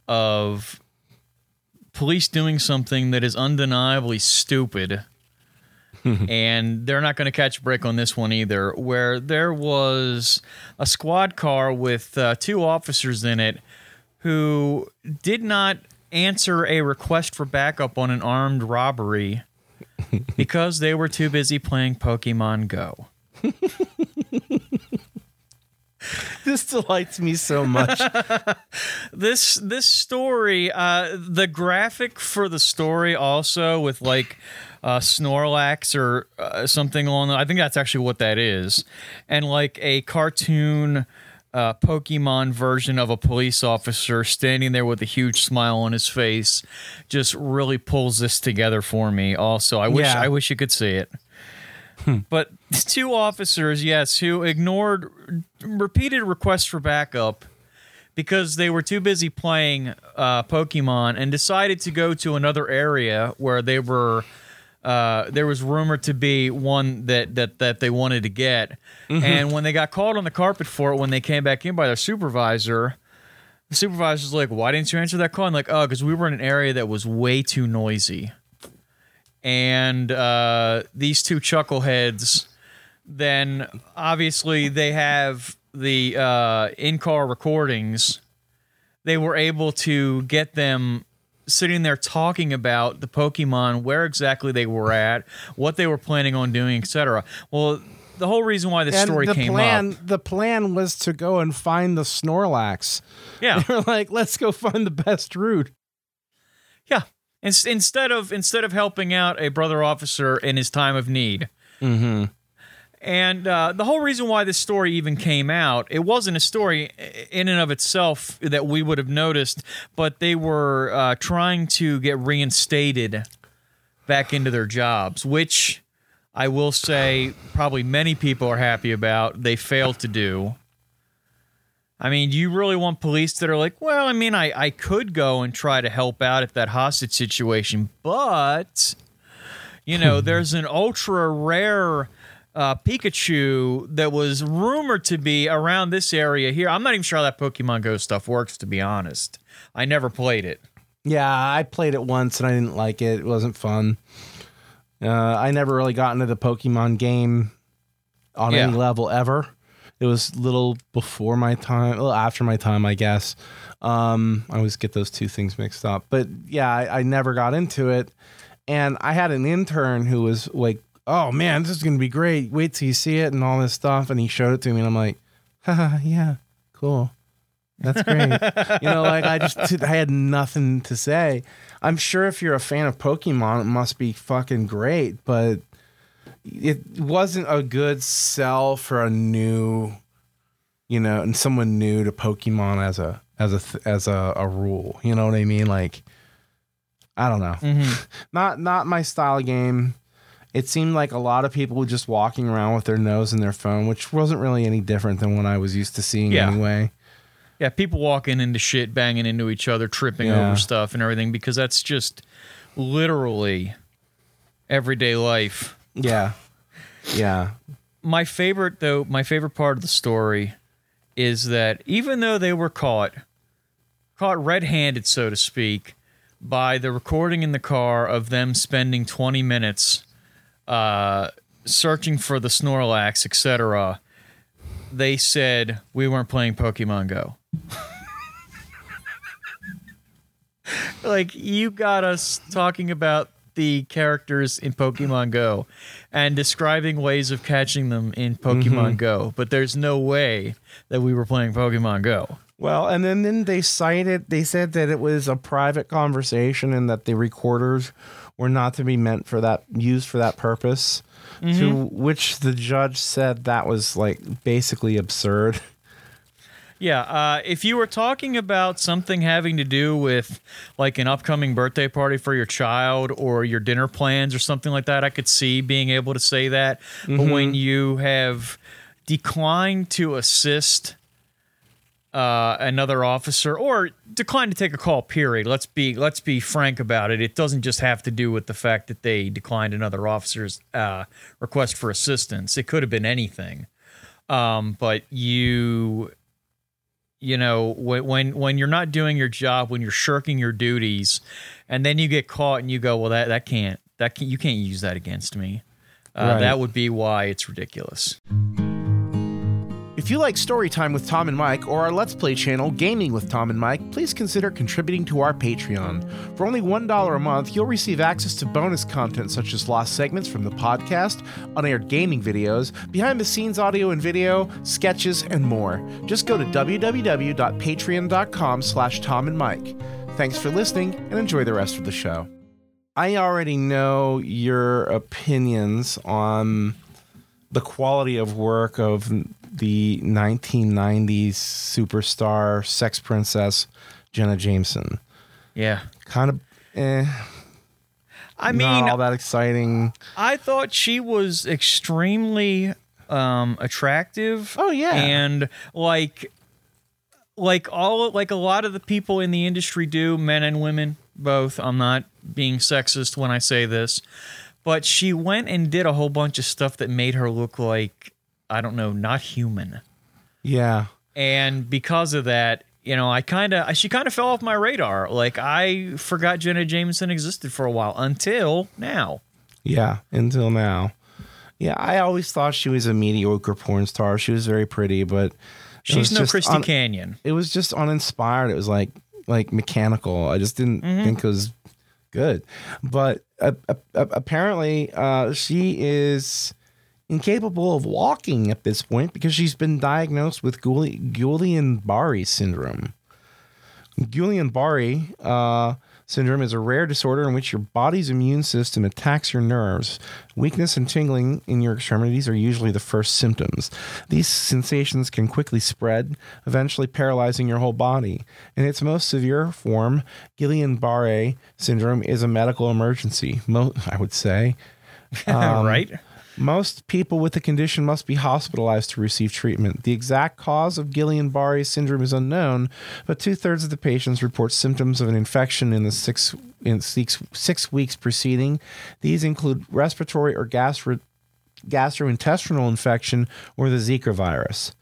B: of police doing something that is undeniably stupid. and they're not going to catch a break on this one either. Where there was a squad car with uh, two officers in it who did not answer a request for backup on an armed robbery because they were too busy playing Pokemon Go.
A: this delights me so much.
B: this this story uh the graphic for the story also with like uh snorlax or uh, something along the, i think that's actually what that is and like a cartoon uh, Pokemon version of a police officer standing there with a huge smile on his face just really pulls this together for me. Also, I wish
A: Yeah.
B: I wish you could see it. But two officers, yes, who ignored repeated requests for backup because they were too busy playing uh, Pokemon and decided to go to another area where they were. Uh, there was rumored to be one that that that they wanted to get, and when they got called on the carpet for it, when they came back in by their supervisor, the supervisor's like, "Why didn't you answer that call?" And like, "Oh, because we were in an area that was way too noisy." And uh, these two chuckleheads, then obviously they have the uh, in-car recordings. They were able to get them sitting there talking about the Pokemon, where exactly they were at, what they were planning on doing, etc. Well, the whole reason why this
A: and
B: story
A: the
B: came
A: plan,
B: up,
A: the plan was to go and find the Snorlax.
B: yeah,
A: They were like, let's go find the best route.
B: Yeah. In- instead of instead of helping out a brother officer in his time of need.
A: Mm-hmm.
B: And uh, the whole reason why this story even came out, it wasn't a story in and of itself that we would have noticed, but they were uh, trying to get reinstated back into their jobs, which I will say probably many people are happy about. They failed to do. I mean, do you really want police that are like, well, I mean, I, I could go and try to help out at that hostage situation, but, you know, there's an ultra rare uh, Pikachu that was rumored to be around this area here. I'm not even sure how that Pokemon Go stuff works, to be honest. I never played it.
A: Yeah, I played it once and I didn't like it. It wasn't fun. Uh, I never really got into the Pokemon game on
B: Yeah.
A: any level ever. It was little before my time, a little after my time, I guess. Um, I always get those two things mixed up. But yeah, I, I never got into it. And I had an intern who was like, "Oh man, this is gonna be great. Wait till you see it and all this stuff." And he showed it to me, and I'm like, Haha, "Yeah, cool." That's great. you know, like I just I had nothing to say. I'm sure if you're a fan of Pokemon, it must be fucking great, but it wasn't a good sell for a new, you know, and someone new to Pokemon as a as a as a, a rule. You know what I mean? Like, I don't know. Mm-hmm. Not not my style of game. It seemed like a lot of people were just walking around with their nose in their phone, which wasn't really any different than what I was used to seeing
B: Yeah.
A: anyway.
B: Yeah, people walking into shit, banging into each other, tripping
A: Yeah.
B: over stuff and everything because that's just literally everyday life.
A: Yeah. Yeah.
B: My favorite though, my favorite part of the story is that even though they were caught caught red-handed so to speak by the recording in the car of them spending 20 minutes uh, searching for the Snorlax, etc. They said we weren't playing Pokemon Go. like you got us talking about the characters in Pokemon Go and describing ways of catching them in Pokemon Go, but there's no way that we were playing Pokemon Go.
A: Well, and then, then they cited, they said that it was a private conversation and that the recorders were not to be meant for that, used for that purpose. To which the judge said that was like basically absurd.
B: Yeah, uh, if you were talking about something having to do with like an upcoming birthday party for your child or your dinner plans or something like that, I could see being able to say that. But when you have declined to assist uh, another officer or declined to take a call, period. Let's be let's be frank about it. It doesn't just have to do with the fact that they declined another officer's uh, request for assistance. It could have been anything. Um, but you you know when when when you're not doing your job when you're shirking your duties and then you get caught and you go well that that can't that can, you can't use that against me uh,
A: Right.
B: that would be why it's ridiculous
A: If you like Storytime with Tom and Mike or our Let's Play channel, Gaming with Tom and Mike, please consider contributing to our Patreon. For only $1 a month, you'll receive access to bonus content such as lost segments from the podcast, unaired gaming videos, behind the scenes audio and video, sketches, and more. Just go to www.patreon.com slash Tom and Mike. Thanks for listening and enjoy the rest of the show. I already know your opinions on the quality of work of the 1990s superstar sex princess Jenna Jameson.
B: yeah
A: Kind of, eh,
B: i
A: not
B: mean
A: all that exciting.
B: i thought she was extremely um attractive
A: Oh, yeah.
B: and like like all like a lot of the people in the industry do men and women both i'm not being sexist when i say this but she went and did a whole bunch of stuff that made her look like i don't know not human
A: Yeah,
B: and because of that you know i kind of she kind of fell off my radar like i forgot jenna jameson existed for a while until now
A: yeah. Until now, yeah. I always thought she was a mediocre porn star. She was very pretty, but
B: she's no christy
A: un-
B: canyon
A: It was just uninspired. It was like like mechanical. I just didn't
B: Mm-hmm.
A: think it was good. But uh, uh, apparently, uh, she is incapable of walking at this point because she's been diagnosed with Guillain-Barre syndrome, Guillain-Barré uh, syndrome is a rare disorder in which your body's immune system attacks your nerves. Weakness and tingling in your extremities are usually the first symptoms. These sensations can quickly spread, eventually paralyzing your whole body. In its most severe form, Guillain-Barré syndrome is a medical emergency. Mo- I would say. Um,
B: right?
A: Most people with the condition must be hospitalized to receive treatment. The exact cause of Guillain Barre syndrome is unknown, but two thirds of the patients report symptoms of an infection in the six in six, six weeks preceding. These include respiratory or gastro, gastrointestinal infection or the Zika virus.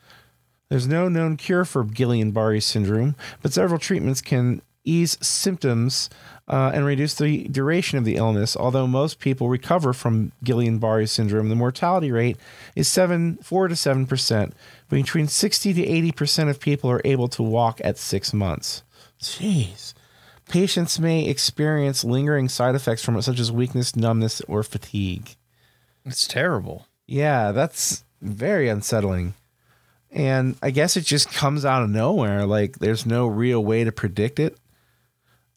A: There's no known cure for Guillain Barre syndrome, but several treatments can ease symptoms uh, and reduce the duration of the illness. Although most people recover from Guillain-Barré syndrome, the mortality rate is seven, four to seven percent. Between sixty to eighty percent of people are able to walk at six months. Jeez. Patients may experience lingering side effects from it, such as weakness, numbness, or fatigue.
B: It's terrible.
A: Yeah, that's very unsettling. And I guess it just comes out of nowhere. Like there's no real way to predict it.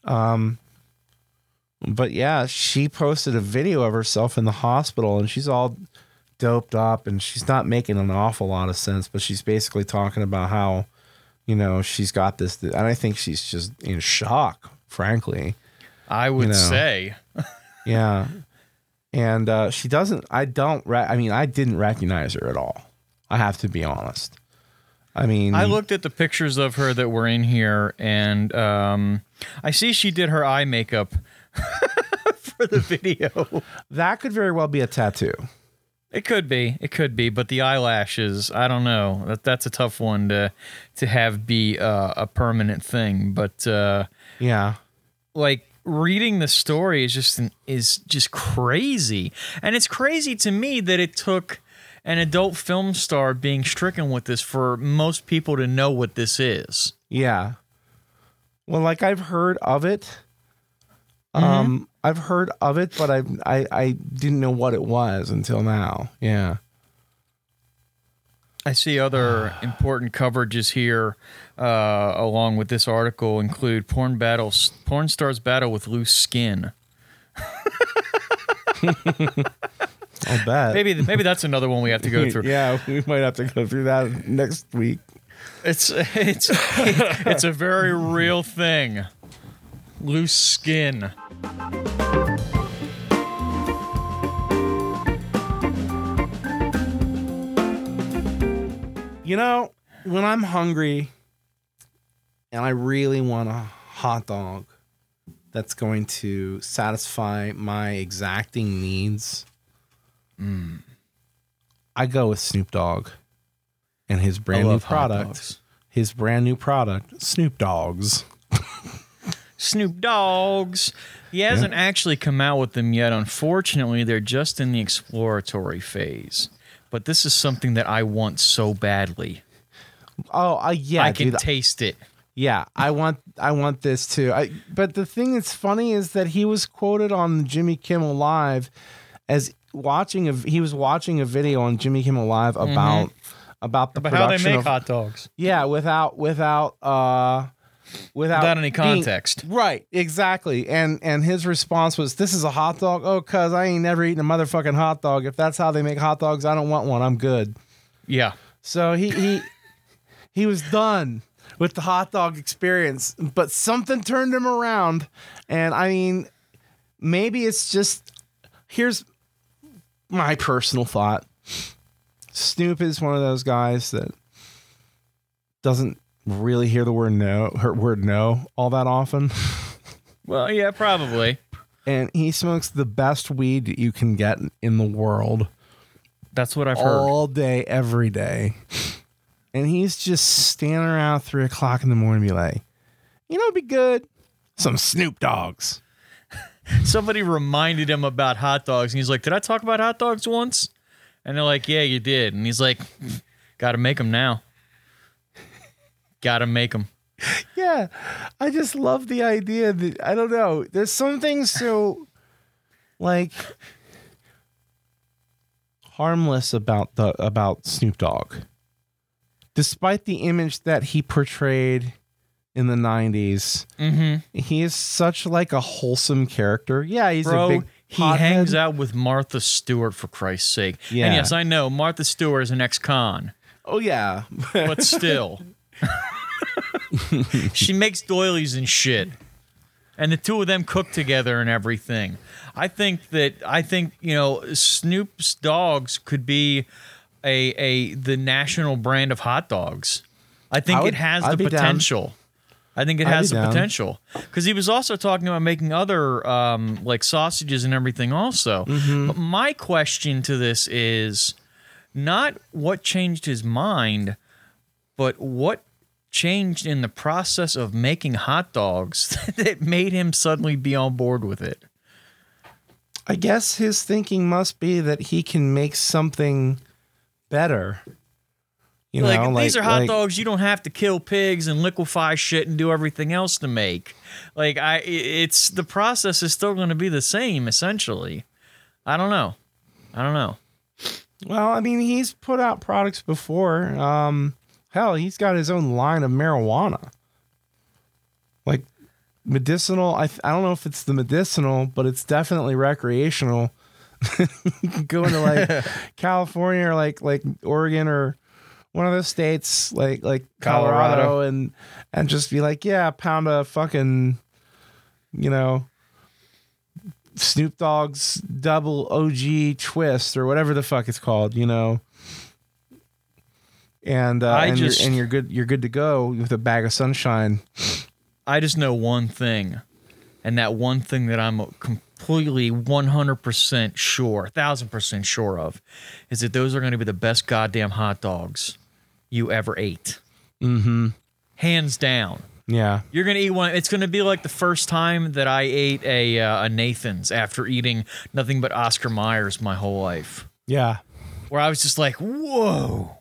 A: Um but yeah, she posted a video of herself in the hospital and she's all doped up and she's not making an awful lot of sense, but she's basically talking about how, you know, she's got this and I think she's just in shock, frankly.
B: I would
A: know.
B: say.
A: Yeah. And uh, she doesn't, I don't, re- I mean, I didn't recognize her at all. I have to be honest. I mean,
B: I looked at the pictures of her that were in here, and um, I see she did her eye makeup for the video.
A: that could very well be a tattoo.
B: It could be, it could be, but the eyelashes, I don't know. That that's a tough one to to have be uh, a permanent thing. But uh,
A: Yeah.
B: like reading the story is just is just crazy, and it's crazy to me that it took an adult film star being stricken with this for most people to know what this is.
A: Yeah. Well, like I've heard of it. Um, I've heard of it, but I, I I didn't know what it was until now. Yeah.
B: I see other important coverages here, uh, along with this article, include porn battles, porn stars battle with loose skin.
A: I'll bet.
B: Maybe maybe that's another one we have to go through.
A: yeah, we might have to go through that next week.
B: It's it's it's a very real thing. Loose skin.
A: You know, when I'm hungry and I really want a hot dog that's going to satisfy my exacting needs, I go with Snoop Dogg and his brand new product. His brand new product, Snoop Dogs.
B: Snoop Dogs. He hasn't actually come out with them yet. Unfortunately, they're just in the exploratory phase. But this is something that I want so badly.
A: Oh, uh, yeah,
B: I can
A: dude.
B: taste it.
A: Yeah, I want I want this too. I, but the thing that's funny is that he was quoted on Jimmy Kimmel Live as watching a he was watching a video on Jimmy Kimmel Live about about the
B: But how they
A: production
B: make
A: of
B: hot dogs
A: yeah without without uh without
B: without any
A: being-
B: context.
A: right exactly and and his response was this is a hot dog oh cuz I ain't never eaten a motherfucking hot dog if that's how they make hot dogs I don't want one I'm good
B: Yeah.
A: so he he he was done with the hot dog experience, but something turned him around. And I mean, maybe it's just here's my personal thought. Snoop is one of those guys that doesn't really hear the word no, her word no all that often.
B: Well, yeah, probably.
A: And he smokes the best weed that you can get in the world.
B: That's what I've heard.
A: all day, every day. And he's just standing around three o'clock in the morning, be like, you know, it'd be good. Some Snoop Dogs.
B: Somebody reminded him about hot dogs, and he's like, "Did I talk about hot dogs once?" And they're like, "Yeah, you did." And he's like, "Got to make them now. Got to make them."
A: Yeah, I just love the idea that I don't know. There's something so like harmless about the about Snoop Dogg, despite the image that he portrayed in the 90s.
B: Mm-hmm.
A: He is such like a wholesome character. Yeah, he's
B: Bro,
A: a big
B: he hangs out with Martha Stewart for Christ's sake.
A: Yeah.
B: And yes, I know Martha Stewart is an ex-con,
A: Oh yeah.
B: but still, she makes doilies and shit, and the two of them cook together and everything. I think that I think you know Snoop's dogs could be a a the national brand of hot dogs. I think
A: I would-
B: it has
A: I'd
B: the
A: be down.
B: potential. I think it
A: I'd
B: has the
A: down.
B: potential because he was also talking about making other um, like sausages and everything. Also,
A: Mm-hmm.
B: but my question to this is not what changed his mind, but what changed in the process of making hot dogs that made him suddenly be on board with it.
A: I guess his thinking must be that he can make something better. You know.
B: like
A: know,
B: these are hot
A: like-
B: dogs you don't have to kill pigs and liquefy shit and do everything else to make. Like I it's the process is still going to be the same essentially. I don't know. I don't know.
A: Well, I mean, he's put out products before. Um, hell, he's got his own line of marijuana, like medicinal. I I don't know if it's the medicinal, but it's definitely recreational. you can go into like California or like like Oregon or one of those states like like Colorado,
B: Colorado.
A: and and just be like, yeah, pound a fucking, you know, Snoop Dogg's double OG twist or whatever the fuck it's called, you know. And uh,
B: I
A: and,
B: just-
A: you're, and you're good. You're good to go with a bag of sunshine.
B: I just know one thing, and that one thing that I'm completely 100% sure, 1000% sure of, is that those are going to be the best goddamn hot dogs you ever ate. Mm-hmm. Hands down.
A: Yeah,
B: You're gonna eat one. It's gonna be like the first time that I ate a uh, a Nathan's after eating nothing but Oscar Myers my whole life.
A: yeah,
B: Where I was just like, "Whoa,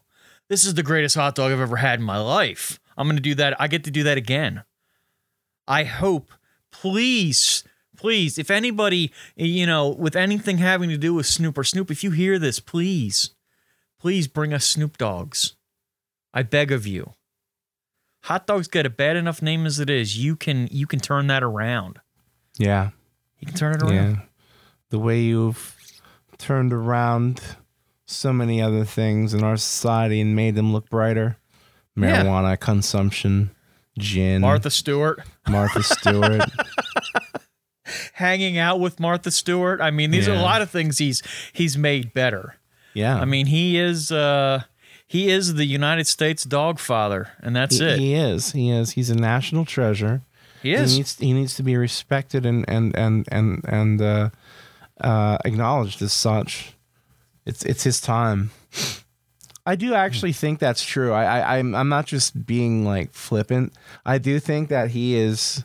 B: this is the greatest hot dog I've ever had in my life." I'm gonna do that. I get to do that again. I hope, please, please, if anybody, you know, with anything having to do with Snoop or Snoop, if you hear this, please, please bring us Snoop Dogs. I beg of you. Hot dogs get a bad enough name as it is. You can you can turn that around.
A: yeah,
B: You can turn it around.
A: yeah. The way you've turned around so many other things in our society and made them look brighter.
B: Yeah.
A: Marijuana consumption, gin,
B: Martha Stewart
A: Martha Stewart.
B: hanging out with Martha Stewart. I mean, these are a lot of things he's he's made better.
A: Yeah,
B: I mean, he is uh he is the United States dog father, and that's
A: he,
B: it.
A: he is. He is. He's a national treasure.
B: he is.
A: He needs he needs to be respected and and and and and uh, uh, acknowledged as such. It's it's his time. I do actually think that's true. I, I I'm I'm not just being like flippant. I do think that he is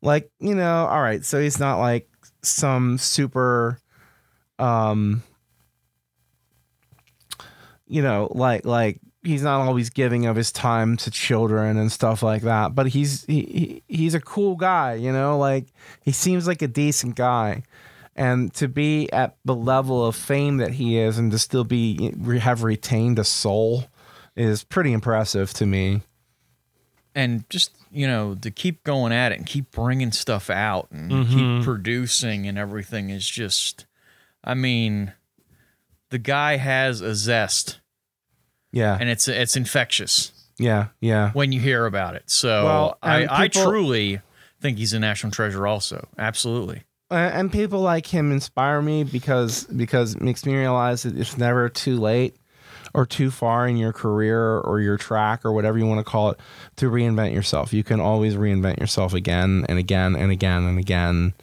A: like you know all right. So he's not like some super um you know like like he's not always giving of his time to children and stuff like that but he's he, he he's a cool guy you know like he seems like a decent guy and to be at the level of fame that he is and to still be have retained a soul is pretty impressive to me.
B: And just you know to keep going at it and keep bringing stuff out and
A: Mm-hmm.
B: keep producing and everything is just i mean the guy has a zest.
A: Yeah.
B: And it's it's infectious.
A: Yeah yeah.
B: When you hear about it. So
A: Well,
B: I,
A: and
B: I truly think he's a national treasure also. Absolutely
A: and people like him inspire me because because it makes me realize that it's never too late or too far in your career or your track or whatever you want to call it to reinvent yourself. You can always reinvent yourself again and again and again and again.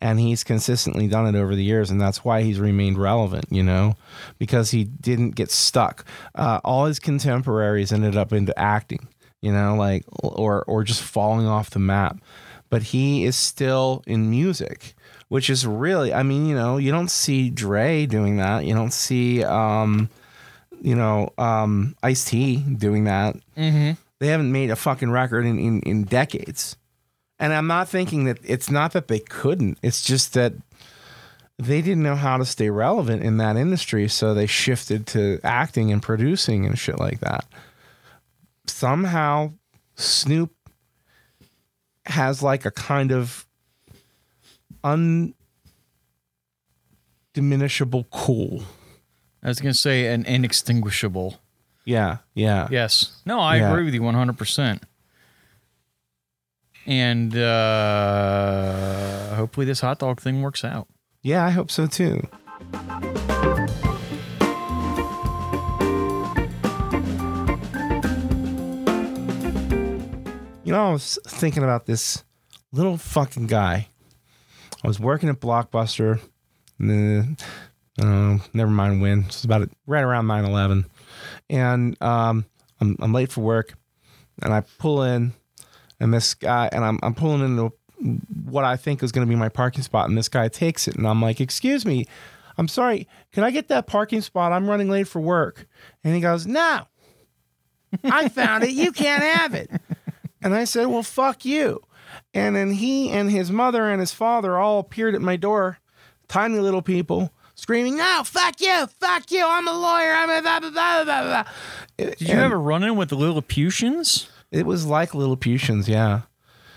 A: And he's consistently done it over the years, and that's why he's remained relevant, you know, because he didn't get stuck. Uh, all his contemporaries ended up into acting, you know, like or or just falling off the map. But he is still in music, which is really, I mean, you know, you don't see Dre doing that. You don't see, um, you know, um, Ice T doing that.
B: mm-hmm.
A: They haven't made a fucking record in, in, in decades. And I'm not thinking that it's not that they couldn't, it's just that they didn't know how to stay relevant in that industry. So they shifted to acting and producing and shit like that. Somehow, Snoop has like a kind of undiminishable cool.
B: I was gonna say an inextinguishable.
A: Yeah, yeah.
B: Yes. No, I
A: Yeah.
B: agree with you 100%. And uh, hopefully this hot dog thing works out.
A: Yeah, I hope so too. You know, I was thinking about this little fucking guy. I was working at Blockbuster. Uh, never mind when. It's about right around 9 11. And um, I'm, I'm late for work. And I pull in, and this guy, and I'm, I'm pulling into what I think is going to be my parking spot, and this guy takes it, and I'm like, "Excuse me, I'm sorry, can I get that parking spot? I'm running late for work." And he goes, "No, I found it. You can't have it." And I said, "Well, fuck you." And then he and his mother and his father all appeared at my door, tiny little people, screaming, "No, fuck you, fuck you! I'm a lawyer. I'm a blah blah blah blah blah."
B: Did you ever run in with the Lilliputians?
A: It was like Lilliputians, yeah.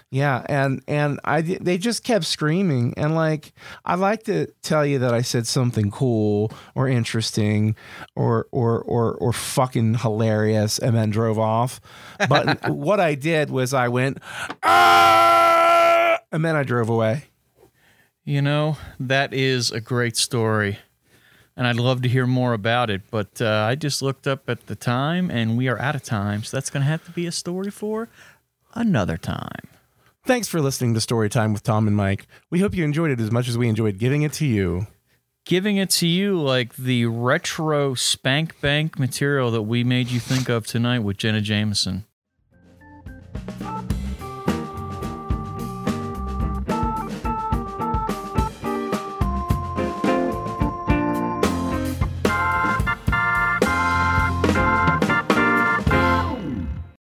A: Yeah, and and I they just kept screaming and like I'd like to tell you that I said something cool or interesting or or or or fucking hilarious and then drove off. But what I did was I went ah! and then I drove away.
B: You know, that is a great story. And I'd love to hear more about it. But uh, I just looked up at the time and we are out of time. So that's going to have to be a story for another time.
A: Thanks for listening to Storytime with Tom and Mike. We hope you enjoyed it as much as we enjoyed giving it to you.
B: Giving it to you like the retro spank bank material that we made you think of tonight with Jenna Jameson.